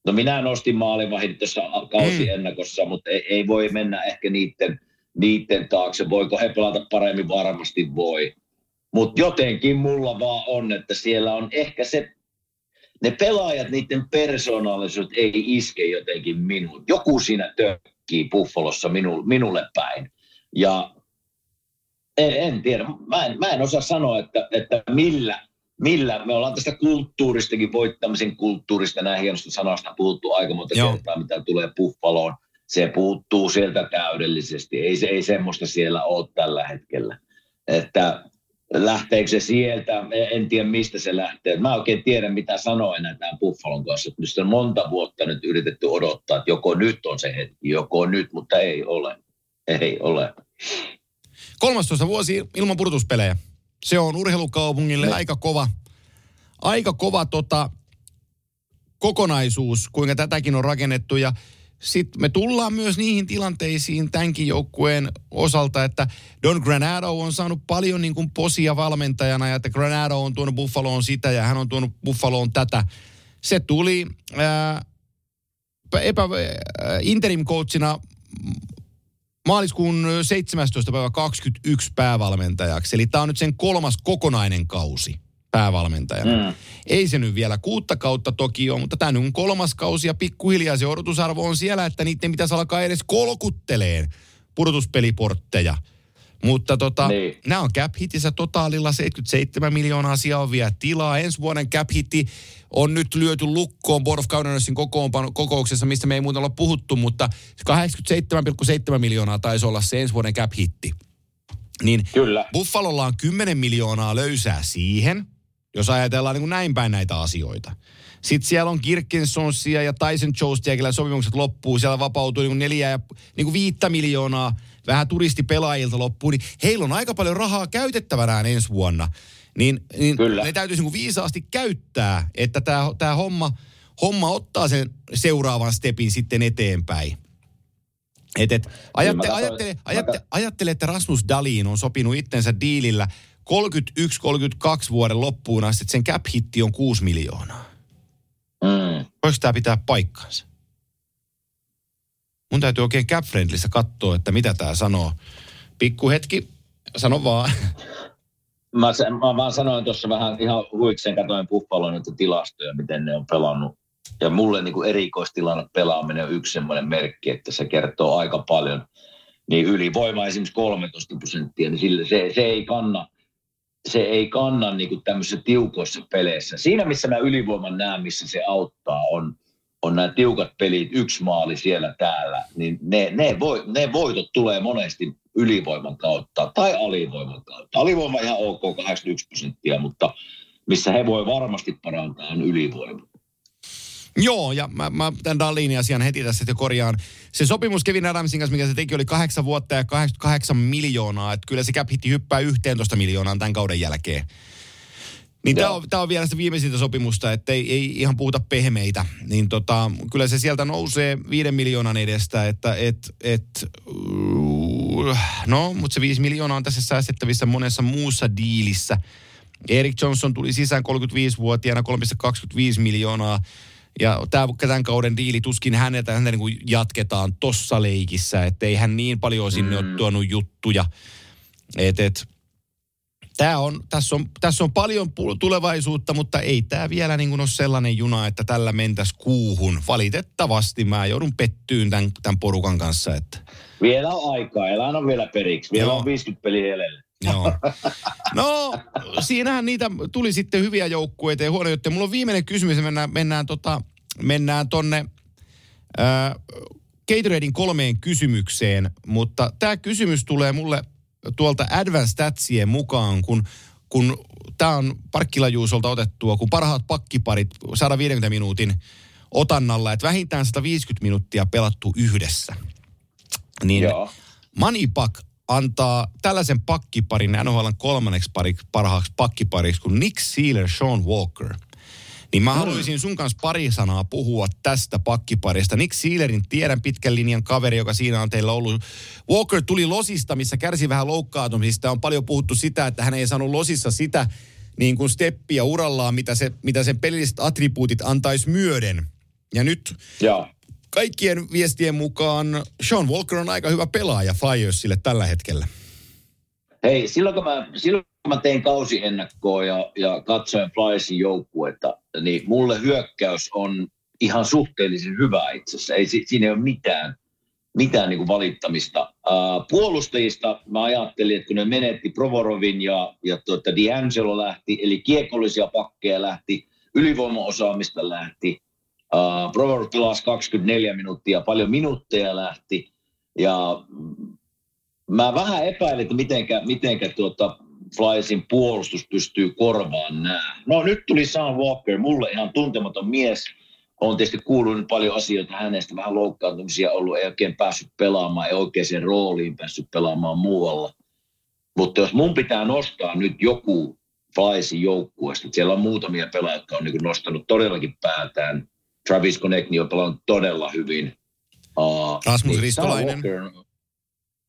No minä nostin maalivahit tuossa kausiennakossa, mm. mutta ei, ei voi mennä ehkä niiden, niiden taakse. Voiko he pelata paremmin? Varmasti voi. Mutta jotenkin mulla vaan on, että siellä on ehkä se, ne pelaajat, niiden persoonallisuudet ei iske jotenkin minuun. Joku siinä tökkii Buffalossa minu, minulle päin. Ja en, en tiedä, mä en, mä en osaa sanoa, että, että millä, millä, me ollaan tästä kulttuuristakin, voittamisen kulttuurista, näin hienosta sanasta puhuttu aika monta Joo. kertaa, mitä tulee Buffaloon. Se puuttuu sieltä täydellisesti. Ei, se, ei semmoista siellä ole tällä hetkellä. Että lähteekö se sieltä, en tiedä mistä se lähtee. Mä oikein tiedän mitä sanoa enää tämän Buffalon kanssa. Nyt on monta vuotta nyt yritetty odottaa, että joko nyt on se hetki, joko nyt, mutta ei ole. Ei ole. 13 vuosi ilman purtuspelejä. Se on urheilukaupungille no. aika kova, aika kova tota, kokonaisuus, kuinka tätäkin on rakennettu. Ja sitten me tullaan myös niihin tilanteisiin tämänkin joukkueen osalta, että Don Granado on saanut paljon niin kuin posia valmentajana ja että Granado on tuonut Buffaloon sitä ja hän on tuonut Buffaloon tätä. Se tuli ää, epä, ää, interim coachina maaliskuun 17. päivä 21 päävalmentajaksi. Eli tämä on nyt sen kolmas kokonainen kausi päävalmentajana. Mm. Ei se nyt vielä kuutta kautta toki ole, mutta tämä on kolmas kausi ja pikkuhiljaa se odotusarvo on siellä, että niiden pitäisi alkaa edes kolkutteleen pudotuspeliportteja. Mutta tota, niin. nämä on cap hitissä totaalilla 77 miljoonaa, siellä on vielä tilaa. Ensi vuoden cap hitti on nyt lyöty lukkoon Board of Governorsin kokouksessa, mistä me ei muuten olla puhuttu, mutta 87,7 miljoonaa taisi olla se ensi vuoden cap hitti. Niin Kyllä. Buffalolla on 10 miljoonaa löysää siihen, jos ajatellaan niin kuin näin päin näitä asioita. Sitten siellä on Kirkensonsia ja Tyson Joestia, kellä sopimukset loppuu. Siellä vapautuu niin kuin neljä ja niin kuin viittä miljoonaa vähän turistipelaajilta loppuu. Niin heillä on aika paljon rahaa käytettävänään ensi vuonna. Niin, niin Kyllä. ne täytyisi niin viisaasti käyttää, että tämä, tämä homma, homma ottaa sen seuraavan stepin sitten eteenpäin. Et, et, ajatte, ajattele, ajattele, ajattele, että Rasmus Dalin on sopinut itsensä diilillä 31-32 vuoden loppuun asti, että sen cap-hitti on 6 miljoonaa. Mm. Voiko tämä pitää paikkansa? Mun täytyy oikein cap katsoa, että mitä tämä sanoo. Pikku hetki, sano vaan. Mä, mä vaan sanoin tuossa vähän ihan huikseen, katoin Buffalon näitä tilastoja, miten ne on pelannut. Ja mulle niin kuin erikoistilanne pelaaminen on yksi semmoinen merkki, että se kertoo aika paljon. Niin ylivoima esimerkiksi 13 prosenttia, niin sille, se, se ei kanna, se ei kanna niin tämmöisissä tiukoissa peleissä. Siinä, missä mä ylivoiman näen, missä se auttaa, on, on nämä tiukat pelit, yksi maali siellä täällä, niin ne, ne, voi, ne voitot tulee monesti ylivoiman kautta tai alivoiman kautta. Alivoima ihan ok, 81 prosenttia, mutta missä he voi varmasti parantaa on ylivoima. Joo, ja mä, mä tämän Dalinin asian heti tässä jo korjaan. Se sopimus Kevin Adamsin kanssa, mikä se teki, oli kahdeksan vuotta ja 88 miljoonaa. Että kyllä se cap hitti hyppää 11 miljoonaan tämän kauden jälkeen. Niin tämä on, tää on vielä sitä viimeisintä sopimusta, että ei, ei ihan puhuta pehmeitä. Niin tota, kyllä se sieltä nousee viiden miljoonan edestä, että et, et, no, mutta se viisi miljoonaa on tässä säästettävissä monessa muussa diilissä. Erik Johnson tuli sisään 35-vuotiaana 3,25 miljoonaa. Ja tämä, tämän kauden diili tuskin häneltä, häntä niin kuin jatketaan tossa leikissä, että ei hän niin paljon sinne mm. ole tuonut juttuja. Et, et, Tää on, tässä, on, tässä on paljon tulevaisuutta, mutta ei tämä vielä niin kuin ole sellainen juna, että tällä mentäs kuuhun. Valitettavasti mä joudun pettyyn tämän, tämän porukan kanssa. Että... Vielä on aikaa, elän on vielä periksi. Vielä Joo. on 50 peliä edellä. Joo. No, siinähän niitä tuli sitten hyviä joukkueita ja huonoja Mulla on viimeinen kysymys, mennään, mennään, tota, mennään tonne äh, Gatoradein kolmeen kysymykseen, mutta tämä kysymys tulee mulle tuolta Advanced Statsien mukaan, kun, kun tämä on Parkkilajuusolta otettua, kun parhaat pakkiparit 150 minuutin otannalla, että vähintään 150 minuuttia pelattu yhdessä. Niin Joo. Moneypack antaa tällaisen pakkiparin NHL kolmanneksi pariksi, parhaaksi pakkipariksi kuin Nick Sealer, Sean Walker. Niin mä mm. haluaisin sun kanssa pari sanaa puhua tästä pakkiparista. Nick Sealerin tiedän pitkän linjan kaveri, joka siinä on teillä ollut. Walker tuli losista, missä kärsi vähän loukkaantumisista. On paljon puhuttu sitä, että hän ei saanut losissa sitä niin kuin steppiä urallaan, mitä, se, mitä sen pelilliset attribuutit antaisi myöden. Ja nyt ja. Kaikkien viestien mukaan Sean Walker on aika hyvä pelaaja Flyersille tällä hetkellä. Hei, silloin kun mä, silloin kun mä tein kausiennakkoa ja, ja katsoin Flyersin joukkuetta, niin mulle hyökkäys on ihan suhteellisen hyvä itse asiassa. Ei, siinä ei ole mitään, mitään niin kuin valittamista. Uh, puolustajista mä ajattelin, että kun ne menetti Provorovin ja, ja tuota D'Angelo lähti, eli kiekollisia pakkeja lähti, ylivoimaosaamista lähti, Uh, pelasi 24 minuuttia, paljon minuutteja lähti. Ja mä vähän epäilin, että mitenkä, mitenkä tuota Flyersin puolustus pystyy korvaan nämä. No nyt tuli Sam Walker, mulle ihan tuntematon mies. on tietysti kuullut paljon asioita hänestä, vähän loukkaantumisia ollut, ei oikein päässyt pelaamaan, ei oikein rooliin päässyt pelaamaan muualla. Mutta jos mun pitää nostaa nyt joku Flyersin joukkueesta, siellä on muutamia pelaajia, jotka on niin nostanut todellakin päätään – Travis Konechny on pelannut todella hyvin. Uh, Rasmus niin Ristolainen. Walker,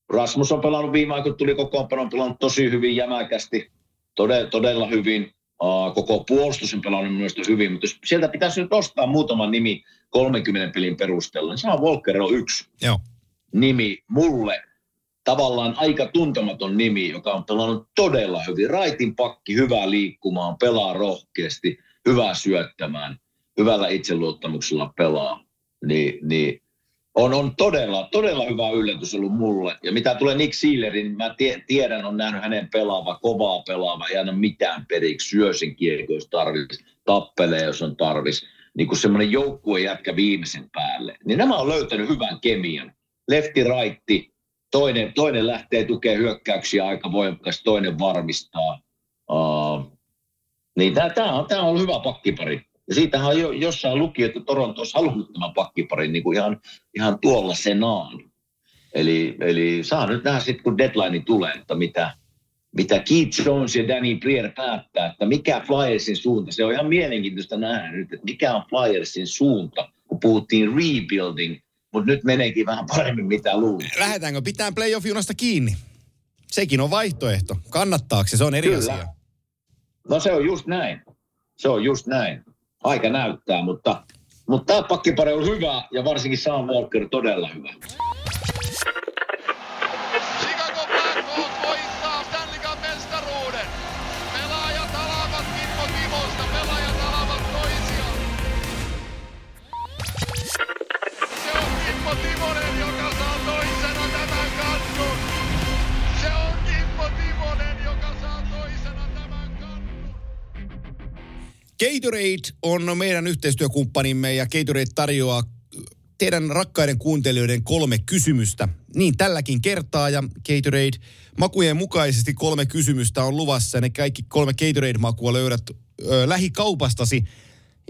Rasmus on pelannut viime aikoina, tuli kokoonpano, on pelannut tosi hyvin, jämäkästi, todella, todella hyvin. Uh, koko puolustus on pelannut myös hyvin, mutta jos sieltä pitäisi nyt nostaa muutama nimi 30 pelin perusteella, niin Sam Walker on yksi Joo. nimi mulle. Tavallaan aika tuntematon nimi, joka on pelannut todella hyvin. Raitin pakki, hyvä liikkumaan, pelaa rohkeasti, hyvä syöttämään hyvällä itseluottamuksella pelaa, niin, niin on, on todella, todella hyvä yllätys ollut mulle. Ja mitä tulee Nick Sealerin, niin mä tie, tiedän, on nähnyt hänen pelaava, kovaa pelaava, ei anna mitään periksi, syö sen kiekko, jos tarvitsisi, tappelee, jos on tarvis. Niin kuin semmoinen joukkue jätkä viimeisen päälle. Niin nämä on löytänyt hyvän kemian. Lefti, raitti, toinen, toinen lähtee tukemaan hyökkäyksiä aika voimakkaasti, toinen varmistaa. Uh, niin tämä on, on hyvä pakkipari. Ja siitähän on jo jossain luki, että Toronto olisi halunnut tämän pakkiparin niin kuin ihan, ihan tuolla senaan. Eli, eli saa nyt nähdä sitten, kun deadline tulee, että mitä, mitä Keith Jones ja Danny Brier päättää, että mikä Flyersin suunta. Se on ihan mielenkiintoista nähdä nyt, että mikä on Flyersin suunta, kun puhuttiin rebuilding, mutta nyt meneekin vähän paremmin mitä luulin. Lähdetäänkö pitää playoff-junasta kiinni? Sekin on vaihtoehto. Kannattaako se? Se on eri Kyllä. asia. No se on just näin. Se on just näin aika näyttää, mutta, mutta tämä pakkipari on hyvä ja varsinkin Sam Walker todella hyvä. Gatorade on meidän yhteistyökumppanimme ja Gatorade tarjoaa teidän rakkaiden kuuntelijoiden kolme kysymystä. Niin tälläkin kertaa ja Gatorade makujen mukaisesti kolme kysymystä on luvassa. Ne kaikki kolme Gatorade-makua löydät ö, lähikaupastasi.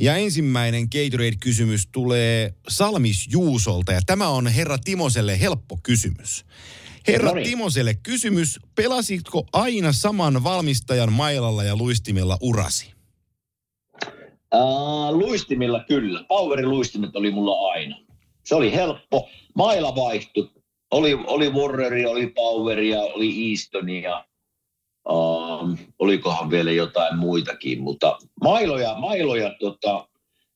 Ja ensimmäinen Gatorade-kysymys tulee Salmis Juusolta ja tämä on herra Timoselle helppo kysymys. Herra Noniin. Timoselle kysymys, pelasitko aina saman valmistajan mailalla ja luistimella urasi? Uh, luistimilla kyllä. Powerin luistimet oli mulla aina. Se oli helppo. Maila vaihtui. Oli, oli Warriori, oli Poweria, oli Eastonia. Uh, olikohan vielä jotain muitakin, mutta mailoja, mailoja tota,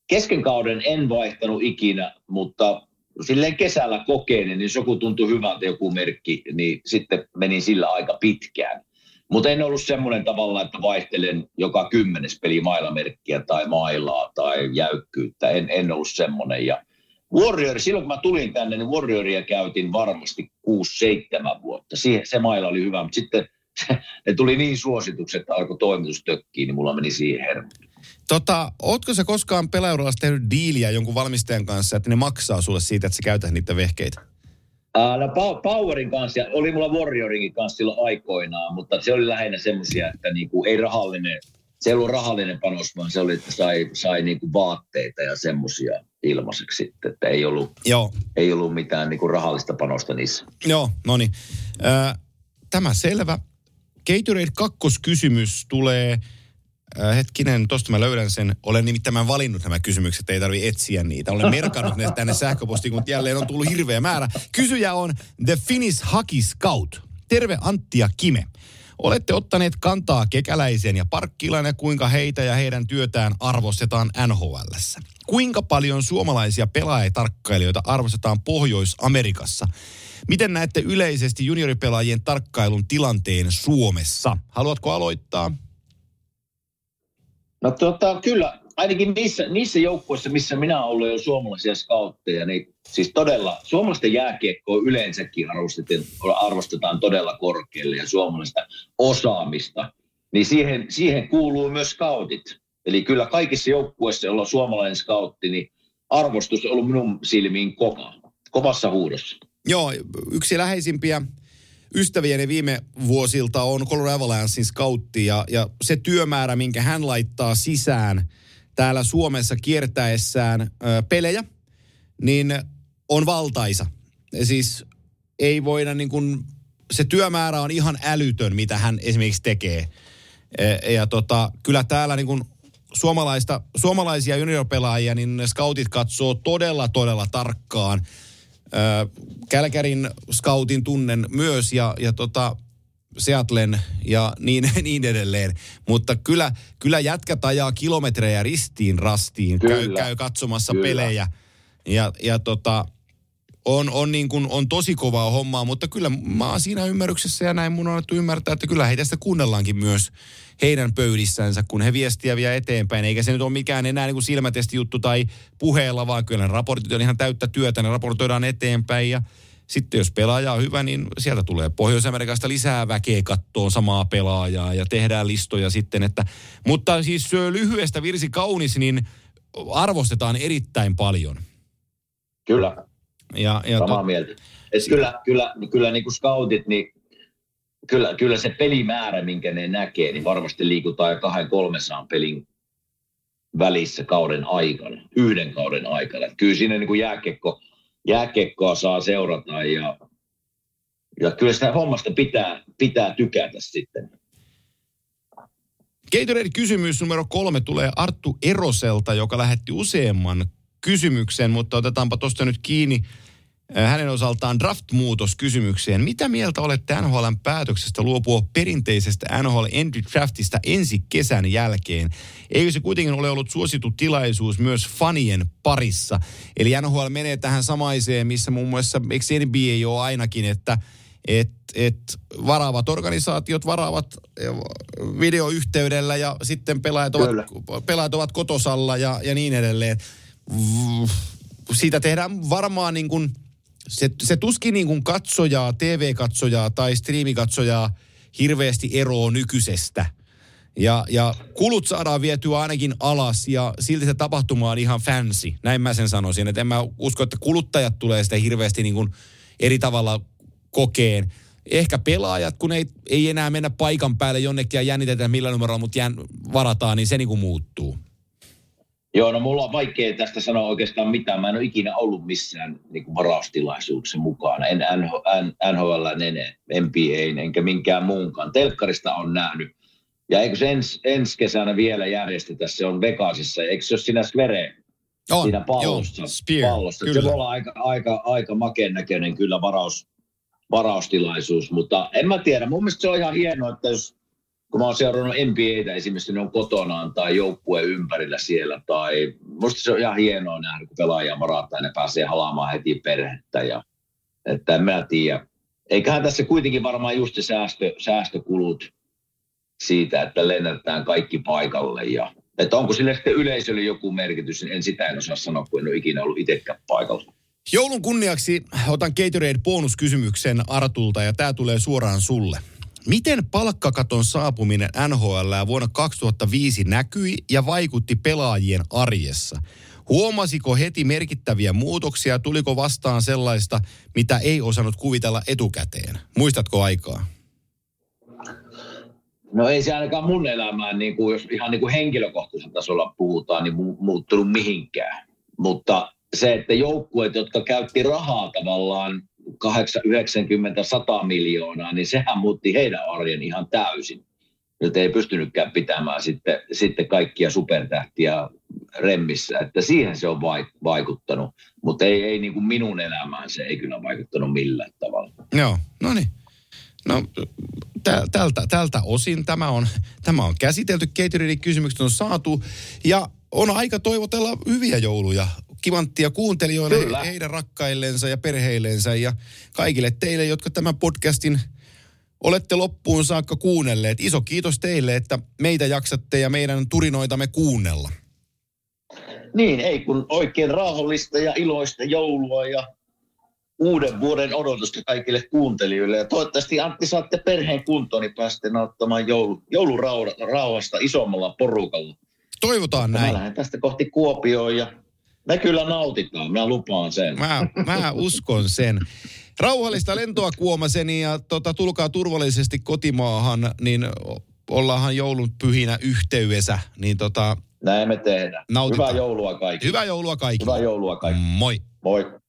kesken kauden en vaihtanut ikinä, mutta silleen kesällä kokeilin, niin joku tuntui hyvältä joku merkki, niin sitten meni sillä aika pitkään. Mutta en ollut semmoinen tavalla, että vaihtelen joka kymmenes peli mailamerkkiä tai mailaa tai jäykkyyttä. En, en ollut semmoinen. Ja Warrior, silloin kun mä tulin tänne, niin Warrioria käytin varmasti 6-7 vuotta. Siihen, se maila oli hyvä, mutta sitten ne tuli niin suositukset, että alkoi toimitus tökkiin, niin mulla meni siihen hermo. Tota, ootko sä koskaan pelaajurallassa tehnyt diiliä jonkun valmistajan kanssa, että ne maksaa sulle siitä, että sä käytät niitä vehkeitä? Uh, no Powerin kanssa, ja oli mulla Warriorinkin kanssa silloin aikoinaan, mutta se oli lähinnä semmoisia, että niinku, ei rahallinen, se ei ollut rahallinen panos, vaan se oli, että sai, sai niinku vaatteita ja semmoisia ilmaiseksi sitten, että ei ollut, Joo. ei ollut mitään niinku rahallista panosta niissä. Joo, no niin. Tämä selvä. Gatorade kakkoskysymys tulee, äh, hetkinen, tosta mä löydän sen. Olen nimittäin valinnut nämä kysymykset, ei tarvi etsiä niitä. Olen merkannut ne tänne sähköpostiin, mutta jälleen on tullut hirveä määrä. Kysyjä on The Finnish Hockey Scout. Terve Antti ja Kime. Olette ottaneet kantaa kekäläiseen ja parkkilaan ja kuinka heitä ja heidän työtään arvostetaan NHLssä. Kuinka paljon suomalaisia pelaajatarkkailijoita arvostetaan Pohjois-Amerikassa? Miten näette yleisesti junioripelaajien tarkkailun tilanteen Suomessa? Haluatko aloittaa? No tota, kyllä, ainakin niissä, niissä joukkueissa, missä minä olen jo suomalaisia skautteja, niin siis todella suomalaisten jääkiekkoa yleensäkin arvostetaan, arvostetaan todella korkealle ja suomalaista osaamista, niin siihen, siihen kuuluu myös scoutit. Eli kyllä kaikissa joukkueissa, joilla on suomalainen scoutti, niin arvostus on ollut minun silmiin kova, kovassa huudossa. Joo, yksi läheisimpiä ystävieni viime vuosilta on Colorado Avalanchein scoutti ja, ja se työmäärä, minkä hän laittaa sisään täällä Suomessa kiertäessään ö, pelejä, niin on valtaisa. Siis ei voida niin kuin, se työmäärä on ihan älytön, mitä hän esimerkiksi tekee. Ja, ja tota, kyllä täällä niin kuin suomalaista, suomalaisia juniorpelaajia, niin scoutit katsoo todella, todella tarkkaan – Kälkärin scoutin tunnen myös ja, ja tota, Seatlen ja niin, niin edelleen. Mutta kyllä, kyllä jätkät ajaa kilometrejä ristiin rastiin, käy, käy katsomassa kyllä. pelejä. Ja, ja tota, on, on, niin kuin, on tosi kovaa hommaa, mutta kyllä mä oon siinä ymmärryksessä ja näin mun on annettu ymmärtää, että kyllä heitä sitä kuunnellaankin myös heidän pöydissänsä, kun he viestiä vie eteenpäin. Eikä se nyt ole mikään enää niin kuin silmätesti juttu tai puheella, vaan kyllä ne raportit on ihan täyttä työtä, ne raportoidaan eteenpäin ja sitten jos pelaaja on hyvä, niin sieltä tulee Pohjois-Amerikasta lisää väkeä kattoon samaa pelaajaa ja tehdään listoja sitten. Että, mutta siis lyhyestä virsi kaunis, niin arvostetaan erittäin paljon. Kyllä. Ja, ja Samaa to... mieltä. Et kyllä, kyllä, kyllä niin kuin scoutit, niin kyllä, kyllä se pelimäärä, minkä ne näkee, niin varmasti liikutaan jo kahden kolmesaan pelin välissä kauden aikana, yhden kauden aikana. Kyllä siinä niin kuin jääkekko, jääkekkoa saa seurata ja, ja kyllä sitä hommasta pitää, pitää tykätä sitten. Gatorade-kysymys numero kolme tulee Arttu Eroselta, joka lähetti useamman kysymyksen, mutta otetaanpa tuosta nyt kiinni hänen osaltaan draft-muutos kysymykseen. Mitä mieltä olette NHLn päätöksestä luopua perinteisestä NHL Entry Draftista ensi kesän jälkeen? Eikö se kuitenkin ole ollut suosittu tilaisuus myös fanien parissa? Eli NHL menee tähän samaiseen, missä muun muassa, eikö NBA ole ainakin, että et, et varaavat organisaatiot varaavat videoyhteydellä ja sitten pelaajat ovat, pelaajat ovat kotosalla ja, ja niin edelleen. Siitä tehdään varmaan niin kuin se, se tuskin niin kuin katsojaa, TV-katsojaa tai striimikatsojaa hirveästi eroa nykyisestä. Ja, ja kulut saadaan vietyä ainakin alas ja silti se tapahtuma on ihan fancy. Näin mä sen sanoisin. Että en mä usko, että kuluttajat tulee sitä hirveästi niin kuin eri tavalla kokeen. Ehkä pelaajat, kun ei, ei enää mennä paikan päälle jonnekin ja jännitetään millä numerolla, mutta jän, varataan, niin se niin kuin muuttuu. Joo, no mulla on vaikea tästä sanoa oikeastaan mitään. Mä en ole ikinä ollut missään niin kuin varaustilaisuuksessa mukana. En NHL, en NBA, enkä minkään muunkaan. Telkkarista on nähnyt. Ja eikö se ens, ensi kesänä vielä järjestetä, se on Vegasissa. Eikö se ole siinä Svere? On, siinä pallossa. Joo, Spear, pallossa. Kyllä. Se voi olla aika, aika, aika makeen näköinen kyllä varaus, varaustilaisuus, mutta en mä tiedä. Mun mielestä se on ihan hienoa, että jos kun mä oon seurannut NBAtä esimerkiksi, ne on kotonaan tai joukkueen ympärillä siellä. Tai musta se on ihan hienoa nähdä, kun pelaajia marataan ja ne pääsee halaamaan heti perhettä. Ja, että en mä tiedä. Eiköhän tässä kuitenkin varmaan just se säästö, säästökulut siitä, että lennätetään kaikki paikalle. Ja, että onko sille sitten yleisölle joku merkitys, niin en sitä en osaa sanoa, kun en ole ikinä ollut itsekään paikalla. Joulun kunniaksi otan Gatorade bonuskysymyksen Artulta ja tämä tulee suoraan sulle. Miten palkkakaton saapuminen NHL vuonna 2005 näkyi ja vaikutti pelaajien arjessa? Huomasiko heti merkittäviä muutoksia? Tuliko vastaan sellaista, mitä ei osannut kuvitella etukäteen? Muistatko aikaa? No ei se ainakaan mun elämään, niin kuin jos ihan niin kuin henkilökohtaisella tasolla puhutaan, niin mu- muuttunut mihinkään. Mutta se, että joukkueet, jotka käytti rahaa tavallaan 8, 90, 100 miljoonaa, niin sehän muutti heidän arjen ihan täysin. Nyt ei pystynytkään pitämään sitten, sitten kaikkia supertähtiä remmissä, että siihen se on vaikuttanut, mutta ei, ei niin kuin minun elämään se ei kyllä vaikuttanut millään tavalla. Joo, no niin. No tältä, tältä osin tämä on, tämä on käsitelty, Cateringin kysymykset on saatu ja on aika toivotella hyviä jouluja kivanttia kuuntelijoille, Kyllä. heidän rakkaillensa ja perheillensä ja kaikille teille, jotka tämän podcastin olette loppuun saakka kuunnelleet. Iso kiitos teille, että meitä jaksatte ja meidän turinoitamme kuunnella. Niin, ei kun oikein rauhallista ja iloista joulua ja uuden vuoden odotusta kaikille kuuntelijoille. Ja toivottavasti Antti saatte perheen kuntoon, niin pääsette nauttamaan joulu, joulurauhasta isommalla porukalla. Toivotaan näin. Mä lähden tästä kohti Kuopioon ja me kyllä nautitaan, mä lupaan sen. Mä, mä uskon sen. Rauhallista lentoa Kuomaseni ja tota, tulkaa turvallisesti kotimaahan, niin ollaanhan joulun pyhinä yhteydessä. Niin tota, Näin me tehdään. Nautitaan. Hyvää joulua kaikille. Hyvää joulua kaikille. Hyvää joulua kaikille. Moi. Moi.